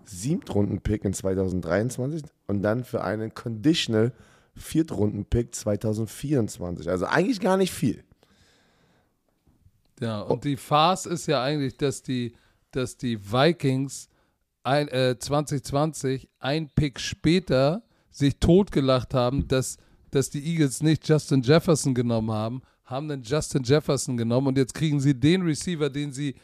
Siebtrunden-Pick in 2023 und dann für einen Conditional Viertrunden-Pick 2024. Also eigentlich gar nicht viel. Ja, und die Farce ist ja eigentlich, dass die, dass die Vikings ein, äh, 2020 ein Pick später sich totgelacht haben, dass, dass die Eagles nicht Justin Jefferson genommen haben, haben dann Justin Jefferson genommen und jetzt kriegen sie den Receiver, den sie,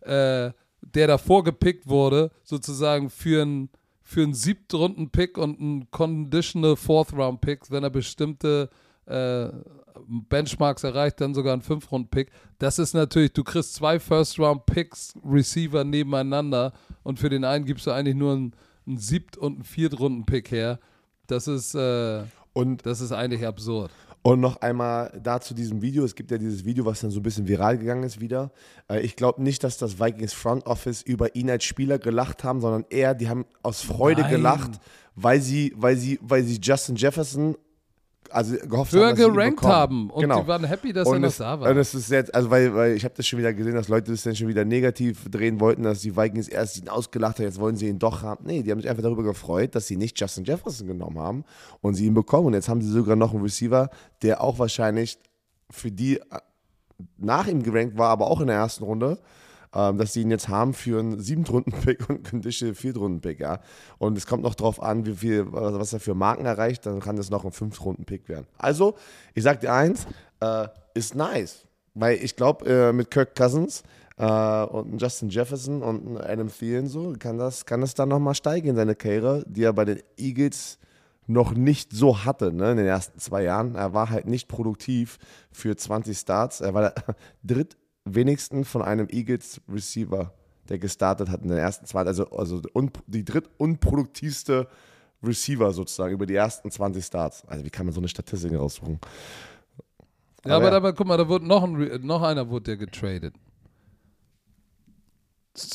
äh, der davor gepickt wurde, sozusagen für einen für einen Siebtrunden-Pick und einen Conditional Fourth-Round-Pick, wenn er bestimmte äh, Benchmarks erreicht, dann sogar einen Fünf-Runden-Pick. Das ist natürlich, du kriegst zwei First-Round-Picks, Receiver nebeneinander und für den einen gibst du eigentlich nur einen, einen Siebt- und einen Viertrunden-Pick her. Das ist, äh, Und das ist eigentlich absurd. Und noch einmal da zu diesem Video. Es gibt ja dieses Video, was dann so ein bisschen viral gegangen ist wieder. Äh, Ich glaube nicht, dass das Vikings Front Office über ihn als Spieler gelacht haben, sondern eher, die haben aus Freude Nein. gelacht, weil sie, weil sie, weil sie Justin Jefferson also gehofft Höher haben, dass gerankt haben und genau. die waren happy, dass er und noch da war. Und es ist jetzt, also weil, weil ich habe das schon wieder gesehen, dass Leute das dann schon wieder negativ drehen wollten, dass die Vikings erst ihn ausgelacht haben, jetzt wollen sie ihn doch haben. Nee, die haben sich einfach darüber gefreut, dass sie nicht Justin Jefferson genommen haben und sie ihn bekommen. Und jetzt haben sie sogar noch einen Receiver, der auch wahrscheinlich für die äh, nach ihm gerankt war, aber auch in der ersten Runde. Ähm, dass sie ihn jetzt haben für einen Siebtrunden-Pick und einen Conditional Viertrunden-Pick, ja. Und es kommt noch drauf an, wie viel, was er für Marken erreicht, dann kann das noch ein Fünftrunden-Pick werden. Also, ich sag dir eins, äh, ist nice. Weil ich glaube, äh, mit Kirk Cousins äh, und Justin Jefferson und Adam Thielen so, kann das, kann das dann nochmal steigen in seine Karriere, die er bei den Eagles noch nicht so hatte ne, in den ersten zwei Jahren. Er war halt nicht produktiv für 20 Starts. Er war der *laughs* drittwenigsten von einem Eagles Receiver, der gestartet hat in den ersten zwei, also, also un, die drittunproduktivste Receiver sozusagen über die ersten 20 Starts. Also wie kann man so eine Statistik raussuchen? Ja, Aber aber, ja. aber guck mal, da wurde noch, ein, noch einer wurde ja getradet.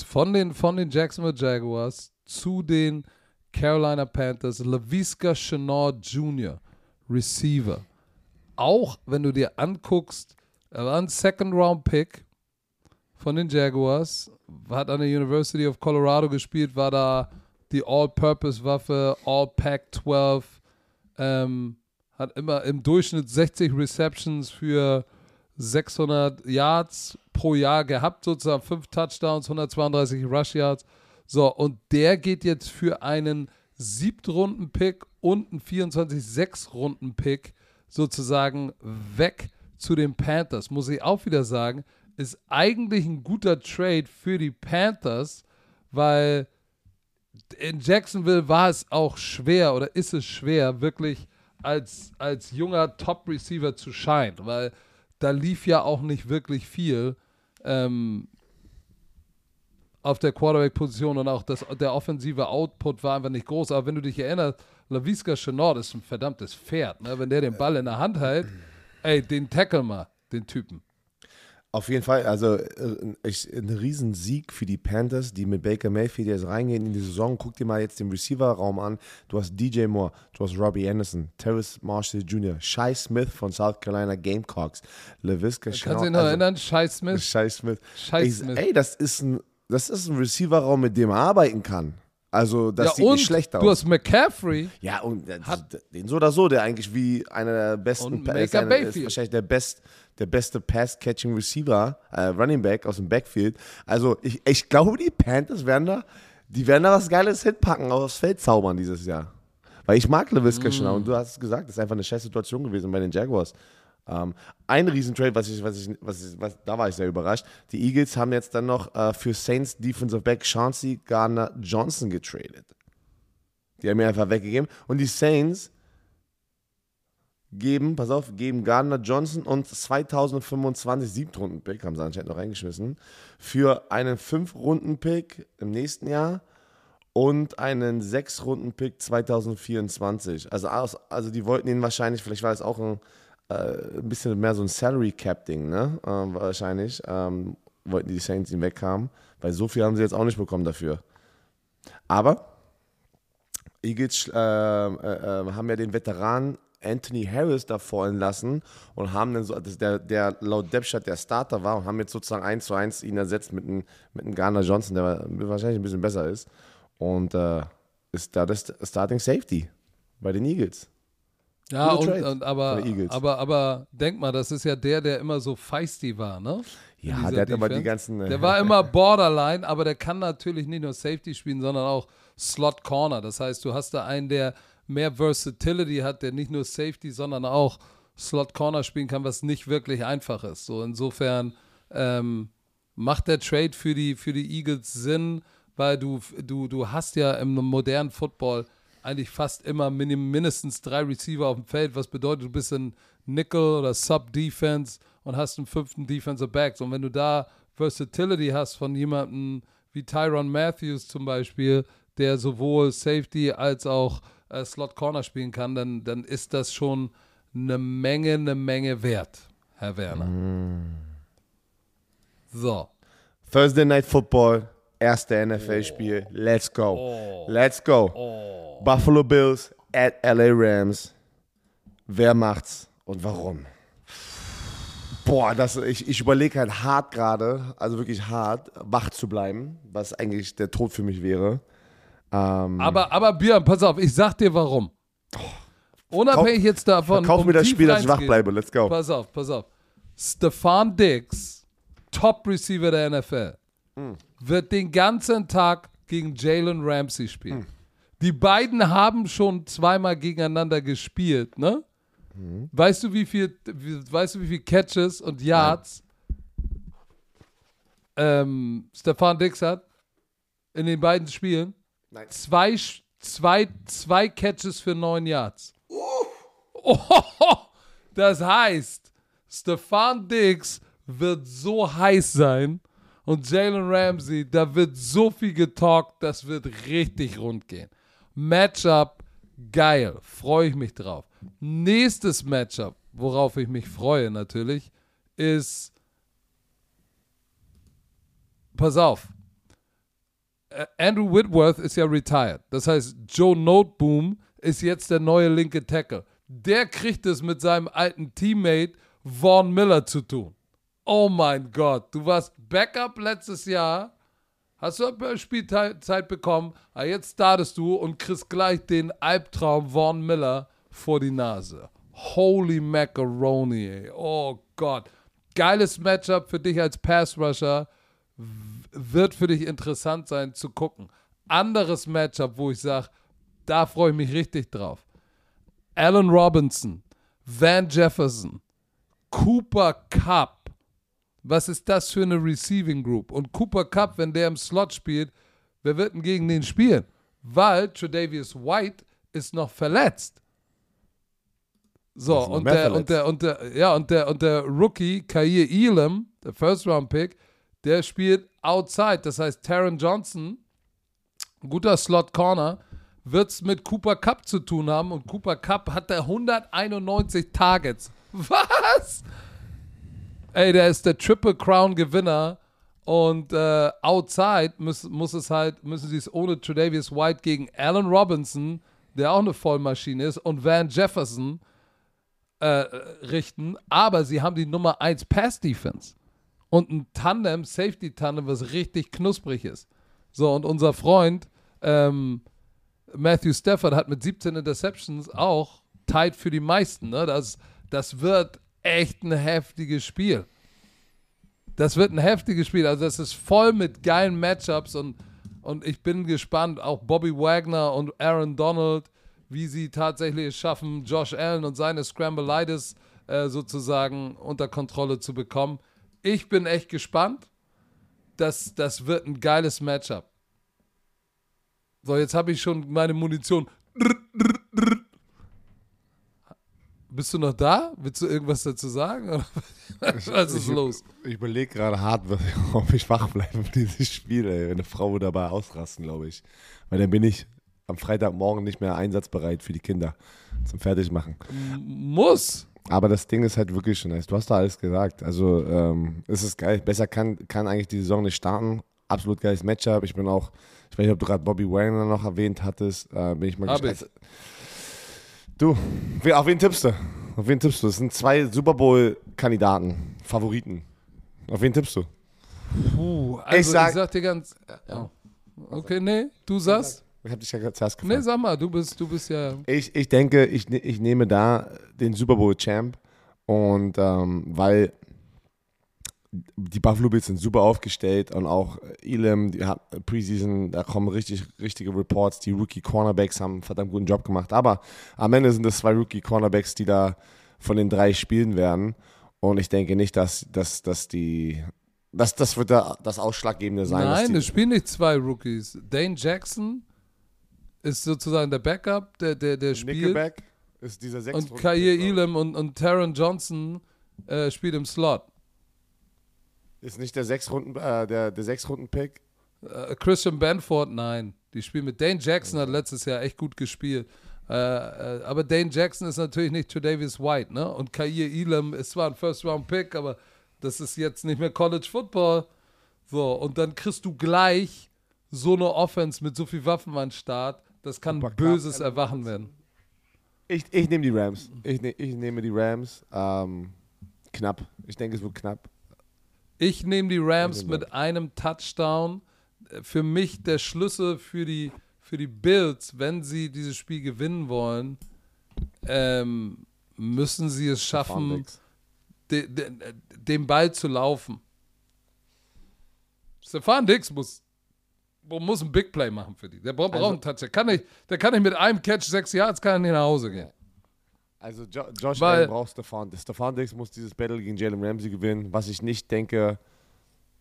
Von den, von den Jacksonville Jaguars zu den Carolina Panthers, LaVisca Chenard Jr., Receiver. Auch wenn du dir anguckst, er war ein Second-Round-Pick von den Jaguars, hat an der University of Colorado gespielt, war da die All-Purpose-Waffe, All-Pac-12, ähm, hat immer im Durchschnitt 60 Receptions für 600 Yards pro Jahr gehabt, sozusagen 5 Touchdowns, 132 Rush Yards. So, und der geht jetzt für einen Siebtrunden-Pick und einen 24-6-Runden-Pick sozusagen weg zu den Panthers. Muss ich auch wieder sagen, ist eigentlich ein guter Trade für die Panthers, weil in Jacksonville war es auch schwer oder ist es schwer, wirklich als, als junger Top-Receiver zu scheinen, weil da lief ja auch nicht wirklich viel ähm, auf der Quarterback-Position und auch das, der offensive Output war einfach nicht groß. Aber wenn du dich erinnerst, LaVisca Chenard ist ein verdammtes Pferd. Ne? Wenn der den Ball in der Hand hält, ey, den tackle mal, den Typen. Auf jeden Fall, also äh, ich, ein Riesensieg für die Panthers, die mit Baker Mayfield jetzt reingehen in die Saison. Guck dir mal jetzt den Receiver-Raum an. Du hast DJ Moore, du hast Robbie Anderson, Terrace Marshall Jr., Shai Smith von South Carolina Gamecocks, LaVisca Kannst du dich noch erinnern? Shai Smith? Shai Smith. Shai Ich- Smith. Ey, das ist ein, das ist ein Receiver-Raum, mit dem er arbeiten kann. Also, das ja, sieht nicht schlecht aus. du hast McCaffrey. Ja, und der- den so oder so, der eigentlich wie einer der besten, Und ist, einer, ist wahrscheinlich der, best, der beste Pass-Catching Receiver, äh, Running Back aus dem Backfield. Also ich, ich glaube, die Panthers werden da, die werden da was Geiles hinpacken, aufs Feld zaubern dieses Jahr. Weil ich mag LaVisca schon und du hast es gesagt, das ist einfach eine scheiß Situation gewesen bei den Jaguars. Ähm, ein Riesentrade, was ich, was ich, was ich, was, da war ich sehr überrascht. Die Eagles haben jetzt dann noch äh, für Saints Defensive Back Chauncey Gardner Johnson getradet. Die haben ihn einfach weggegeben. Und die Saints geben, pass auf, geben Gardner Johnson und 2025 Siebtrunden-Pick, haben sie anscheinend noch reingeschmissen, für einen Fünf-Runden-Pick im nächsten Jahr und einen Sechs-Runden-Pick 2024. Also, also die wollten ihn wahrscheinlich, vielleicht war es auch ein, ein bisschen mehr so ein Salary-Cap-Ding, ne? Äh, wahrscheinlich. Ähm, wollten die Saints ihn weghaben, weil so viel haben sie jetzt auch nicht bekommen dafür. Aber Eagles äh, äh, äh haben ja den Veteran Anthony Harris davor entlassen und haben dann so, der, der laut Depstadt der Starter war und haben jetzt sozusagen 1 zu 1 ihn ersetzt mit einem, mit Garner Johnson, der wahrscheinlich ein bisschen besser ist. Und äh, ist da das Starting Safety bei den Eagles. Ja, und, und, aber, aber, aber denk mal, das ist ja der, der immer so feisty war, ne? Ja, der hat immer die ganzen. Der war *laughs* immer Borderline, aber der kann natürlich nicht nur Safety spielen, sondern auch Slot Corner. Das heißt, du hast da einen, der mehr Versatility hat, der nicht nur Safety, sondern auch Slot Corner spielen kann, was nicht wirklich einfach ist. So insofern ähm, macht der Trade für die, für die Eagles Sinn, weil du, du, du hast ja im modernen Football eigentlich fast immer mindestens drei Receiver auf dem Feld, was bedeutet, du bist in Nickel oder Sub-Defense und hast einen fünften Defensive Back. Und wenn du da Versatility hast von jemandem wie Tyron Matthews zum Beispiel, der sowohl Safety als auch äh, Slot Corner spielen kann, dann, dann ist das schon eine Menge, eine Menge wert, Herr Werner. Mm. So. Thursday Night Football, erste NFL-Spiel. Oh. Let's go. Oh. Let's go. Oh. Buffalo Bills at LA Rams. Wer macht's und warum? Boah, das, ich, ich überlege halt hart gerade, also wirklich hart, wach zu bleiben, was eigentlich der Tod für mich wäre. Ähm, aber, aber Björn, pass auf, ich sag dir warum. Unabhängig jetzt davon. Kauf um mir das Spiel, dass ich wach bleibe. Let's go. Pass auf, pass auf. Stefan Diggs, Top Receiver der NFL, mm. Wird den ganzen Tag gegen Jalen Ramsey spielen. Mm. Die beiden haben schon zweimal gegeneinander gespielt, ne? Mm. Weißt du, wie viel, weißt du, wie viel Catches und Yards ähm, Stefan Diggs hat in den beiden Spielen? Nein. Zwei, zwei, zwei Catches für neun Yards. Uh. *laughs* Oh, das heißt, Stefan Diggs wird so heiß sein und Jalen Ramsey, da wird so viel getalkt, das wird richtig rund gehen. Matchup, geil, freue ich mich drauf. Nächstes Matchup, worauf ich mich freue natürlich, ist, pass auf, äh, Andrew Whitworth ist ja retired. Das heißt, Joe Noteboom ist jetzt der neue linke Tackle. Der kriegt es mit seinem alten Teammate Vaughn Miller zu tun. Oh mein Gott, du warst Backup letztes Jahr, hast du Spielzeit bekommen, aber jetzt startest du und kriegst gleich den Albtraum Vaughn Miller vor die Nase. Holy Macaroni, ey. Oh Gott. Geiles Matchup für dich als Pass Rusher wird für dich interessant sein zu gucken. Anderes Matchup, wo ich sage, da freue ich mich richtig drauf. Allen Robinson, Van Jefferson, Cooper Cup. Was ist das für eine Receiving Group? Und Cooper Cup, wenn der im Slot spielt, wer wird denn gegen den spielen? Weil Tredavious White ist noch verletzt. So, und der, und der, und der, ja, und der, und der Rookie, Kair Elam, der First Round Pick, der spielt outside. Das heißt, Taron Johnson, guter Slot Corner, wird es mit Cooper Cup zu tun haben. Und Cooper Cup hat der 191 Targets. *laughs* Was? Ey, der ist der Triple Crown Gewinner. Und äh, outside muss, muss es halt, müssen sie es ohne Tredavious White gegen Allen Robinson, der auch eine Vollmaschine ist, und Van Jefferson äh, richten. Aber sie haben die Nummer 1 Pass Defense und ein Tandem, Safety-Tandem, was richtig knusprig ist. So, und unser Freund ähm, Matthew Stafford hat mit 17 Interceptions auch tight für die meisten. Ne? Das, das wird echt ein heftiges Spiel. Das wird ein heftiges Spiel. Also, das ist voll mit geilen Matchups und, und ich bin gespannt, auch Bobby Wagner und Aaron Donald, wie sie tatsächlich es schaffen, Josh Allen und seine Scramble-Litis äh, sozusagen unter Kontrolle zu bekommen. Ich bin echt gespannt. Das, das wird ein geiles Matchup. So, jetzt habe ich schon meine Munition. Bist du noch da? Willst du irgendwas dazu sagen? *laughs* Was ist ich, los? Ich überlege gerade hart, *laughs* ob ich wach bleibe für dieses Spiel, ey. Eine Frau würde dabei ausrasten, glaube ich. Weil dann bin ich am Freitagmorgen nicht mehr einsatzbereit für die Kinder zum Fertigmachen. Muss. Aber das Ding ist halt wirklich schon nice. Du hast da alles gesagt. Also ähm, es ist geil. Besser kann, kann eigentlich die Saison nicht starten. Absolut geiles Matchup. Ich bin auch, ich weiß nicht, ob du gerade Bobby Wagner noch erwähnt hattest. Äh, bin ich mal gespannt. Du, auf wen tippst du? Auf wen tippst du? Es sind zwei Super Bowl-Kandidaten, Favoriten. Auf wen tippst du? Puh, also ich sag- sag, dir ganz. Oh. Okay, nee, du sagst. Ich habe dich ja gerade zuerst Nee, gefragt. sag mal, du bist, du bist ja. Ich, ich denke, ich, ne- ich nehme da den Super Bowl-Champ. Und ähm, weil die Buffalo Bills sind super aufgestellt und auch Elam, die hat Preseason, da kommen richtig, richtige Reports. Die Rookie Cornerbacks haben einen verdammt guten Job gemacht. Aber am Ende sind es zwei Rookie Cornerbacks, die da von den drei spielen werden. Und ich denke nicht, dass, dass, dass die. Das, das wird da das Ausschlaggebende sein. Nein, es spielen nicht zwei Rookies. Dane Jackson ist sozusagen der Backup, der, der, der spielt. Nickelback ist dieser sechs Und Kair Elam und, und Taron Johnson äh, spielt im Slot. Ist nicht der sechs Runden, äh, der, der sechs Runden Pick. Äh, Christian Benford, nein. Die spielen mit Dane Jackson, hat letztes Jahr echt gut gespielt. Äh, äh, aber Dane Jackson ist natürlich nicht Tredavious White, ne? Und Kair Elam ist zwar ein First-Round-Pick, aber das ist jetzt nicht mehr College Football. So, und dann kriegst du gleich so eine Offense mit so viel Waffen an den Start. Das kann Super böses knapp. Erwachen werden. Ich, ich nehme die Rams. Ich, ne, ich nehme die Rams. Ähm, knapp. Ich denke, es wird knapp. Ich nehme die Rams Ja, mit einem Touchdown. Für mich der Schlüssel für die, für die Bills, wenn sie dieses Spiel gewinnen wollen, ähm, müssen sie es schaffen, Farmdicks. de, de, den Ball zu laufen. Stefan Dix muss, muss ein Big Play machen für die. Der braucht, Also- einen Touch. Der kann, nicht, der kann nicht mit einem Catch sechs Yards kann er nicht nach Hause gehen. Also jo Josh Weil- Allen braucht Stefan. Stefan Diggs muss dieses Battle gegen Jalen Ramsey gewinnen, was ich nicht denke,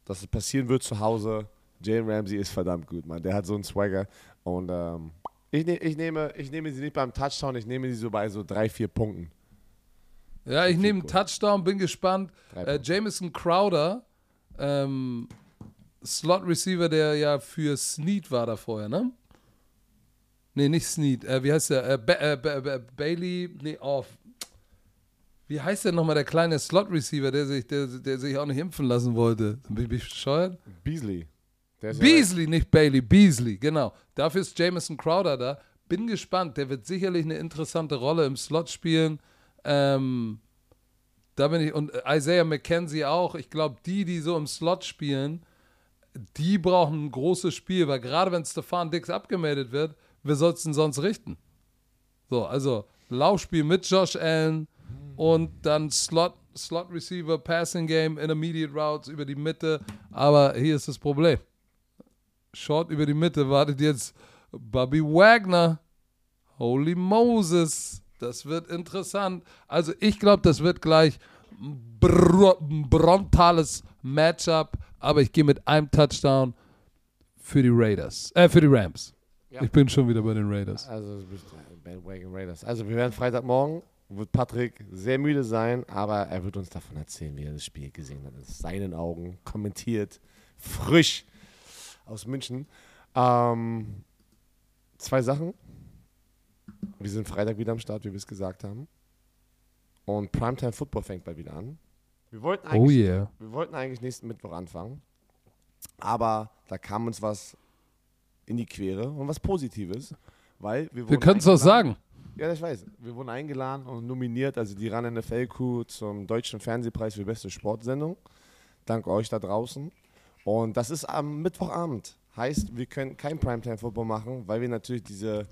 dass es passieren wird zu Hause. Jalen Ramsey ist verdammt gut, Mann. Der hat so einen Swagger. Und ähm, ich, ne ich, nehme, ich nehme sie nicht beim Touchdown, ich nehme sie so bei so drei, vier Punkten. Ja, ich nehme einen. Touchdown, bin gespannt. Äh. Jamison Crowder, ähm, Slot Receiver, der ja für Snead war da vorher, ne? Nee, nicht Snead. Äh, wie heißt der? Äh, ba äh, ba ba Bailey, nee, off. Wie heißt der nochmal, der kleine Slot Receiver, der sich, der, der sich auch nicht impfen lassen wollte? Bin ich bescheuert? Beasley. Ist ja- Beasley, nicht Bailey, Beasley, genau. Dafür ist Jameson Crowder da. Bin gespannt, der wird sicherlich eine interessante Rolle im Slot spielen. Ähm, da bin ich, und Isaiah McKenzie auch. Ich glaube, die, die so im Slot spielen, die brauchen ein großes Spiel, weil gerade wenn Stefan Dix abgemeldet wird, wer soll es denn sonst richten? So, also Laufspiel mit Josh Allen und dann Slot, Slot Receiver, Passing Game, Intermediate Routes über die Mitte. Aber hier ist das Problem. Short über die Mitte wartet jetzt Bobby Wagner. Holy Moses. Das wird interessant. Also ich glaube, das wird gleich ein br ein brutales Matchup. Aber ich gehe mit einem Touchdown für die Raiders. Äh, für die Rams. Ja. Ich bin schon wieder bei den Raiders. Also, bist Bandwagon Raiders. Also, wir werden Freitagmorgen, wird Patrick sehr müde sein, aber er wird uns davon erzählen, wie er das Spiel gesehen hat. Aus seinen Augen, kommentiert, frisch aus München. Ähm, zwei Sachen. Wir sind Freitag wieder am Start, wie wir es gesagt haben. Und Primetime Football fängt bald wieder an. Wir wollten Oh eigentlich yeah. wir wollten eigentlich nächsten Mittwoch anfangen, aber da kam uns was in die Quere und was Positives, weil wir Wir können es doch sagen. Ja, ich weiß. Wir wurden eingeladen und nominiert, also die RAN NFL Crew zum Deutschen Fernsehpreis für beste Sportsendung. Dank euch da draußen. Und das ist am Mittwochabend. Heißt, wir können kein Primetime Football machen, weil wir natürlich diese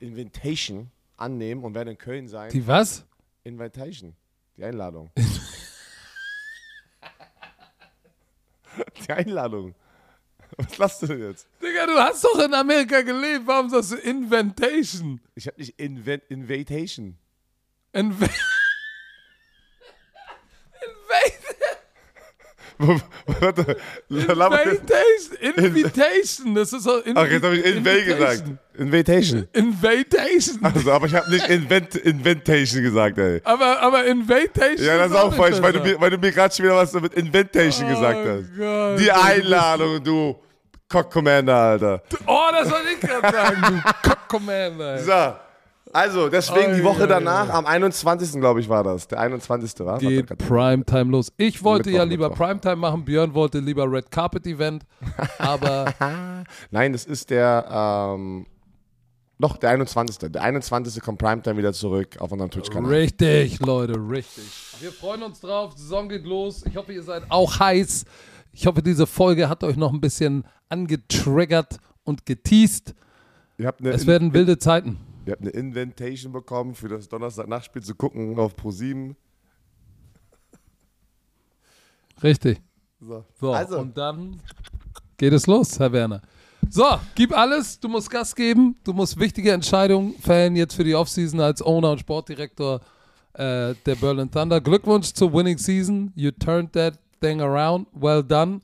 Invitation annehmen und werden in Köln sein. Die was? Invitation. Die Einladung. *laughs* die Einladung. *laughs* Was lachst du denn jetzt? Digga, du hast doch in Amerika gelebt. Warum sagst du Inventation? Ich habe nicht Inven Invitation. Inve *laughs* *laughs* Warte. Invitation, Invitation, das ist so. In, Ach, jetzt habe ich Invade gesagt. Invitation. Invitation. Also, aber ich habe nicht Invent, Inventation gesagt, ey. Aber, aber Invitation. Ja, das ist auch falsch, weil du, weil du mir gerade schon wieder was mit Inventation gesagt Oh hast. Gott. Die Einladung, du Cock Commander, Alter. Oh, das soll ich gerade sagen, du Cock Commander. ey. So. Also, deswegen die Woche danach, am 21. glaube ich war das. Der 21. war. Geht Primetime los. Ich wollte Mittwoch, ja lieber Mittwoch. Primetime machen, Björn wollte lieber Red Carpet Event, aber *laughs* Nein, das ist der, ähm, doch, der 21. Der 21. kommt Primetime wieder zurück auf unserem Twitch-Kanal. richtig, Leute, richtig. Wir freuen uns drauf, die Saison geht los. Ich hoffe, ihr seid auch heiß. Ich hoffe, diese Folge hat euch noch ein bisschen angetriggert und geteased. Es werden wilde Zeiten. Ihr habt eine Inventation bekommen, für das Donnerstag-Nachtspiel zu gucken auf Pro7. Richtig. So. So, Also. und dann geht es los, Herr Werner. So, gib alles, du musst Gas geben, du musst wichtige Entscheidungen fällen jetzt für die Offseason als Owner und Sportdirektor äh, der Berlin Thunder. Glückwunsch zur Winning Season, you turned that thing around, well done.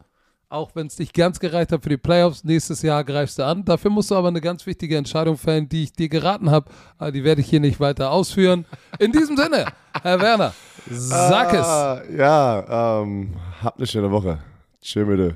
Auch wenn es nicht ganz gereicht hat für die Playoffs, nächstes Jahr greifst du an. Dafür musst du aber eine ganz wichtige Entscheidung fällen, die ich dir geraten habe. Aber die werde ich hier nicht weiter ausführen. In diesem Sinne, *laughs* Herr Werner, sag es. Ah, ja, ähm, habt eine schöne Woche. Tschö, bitte.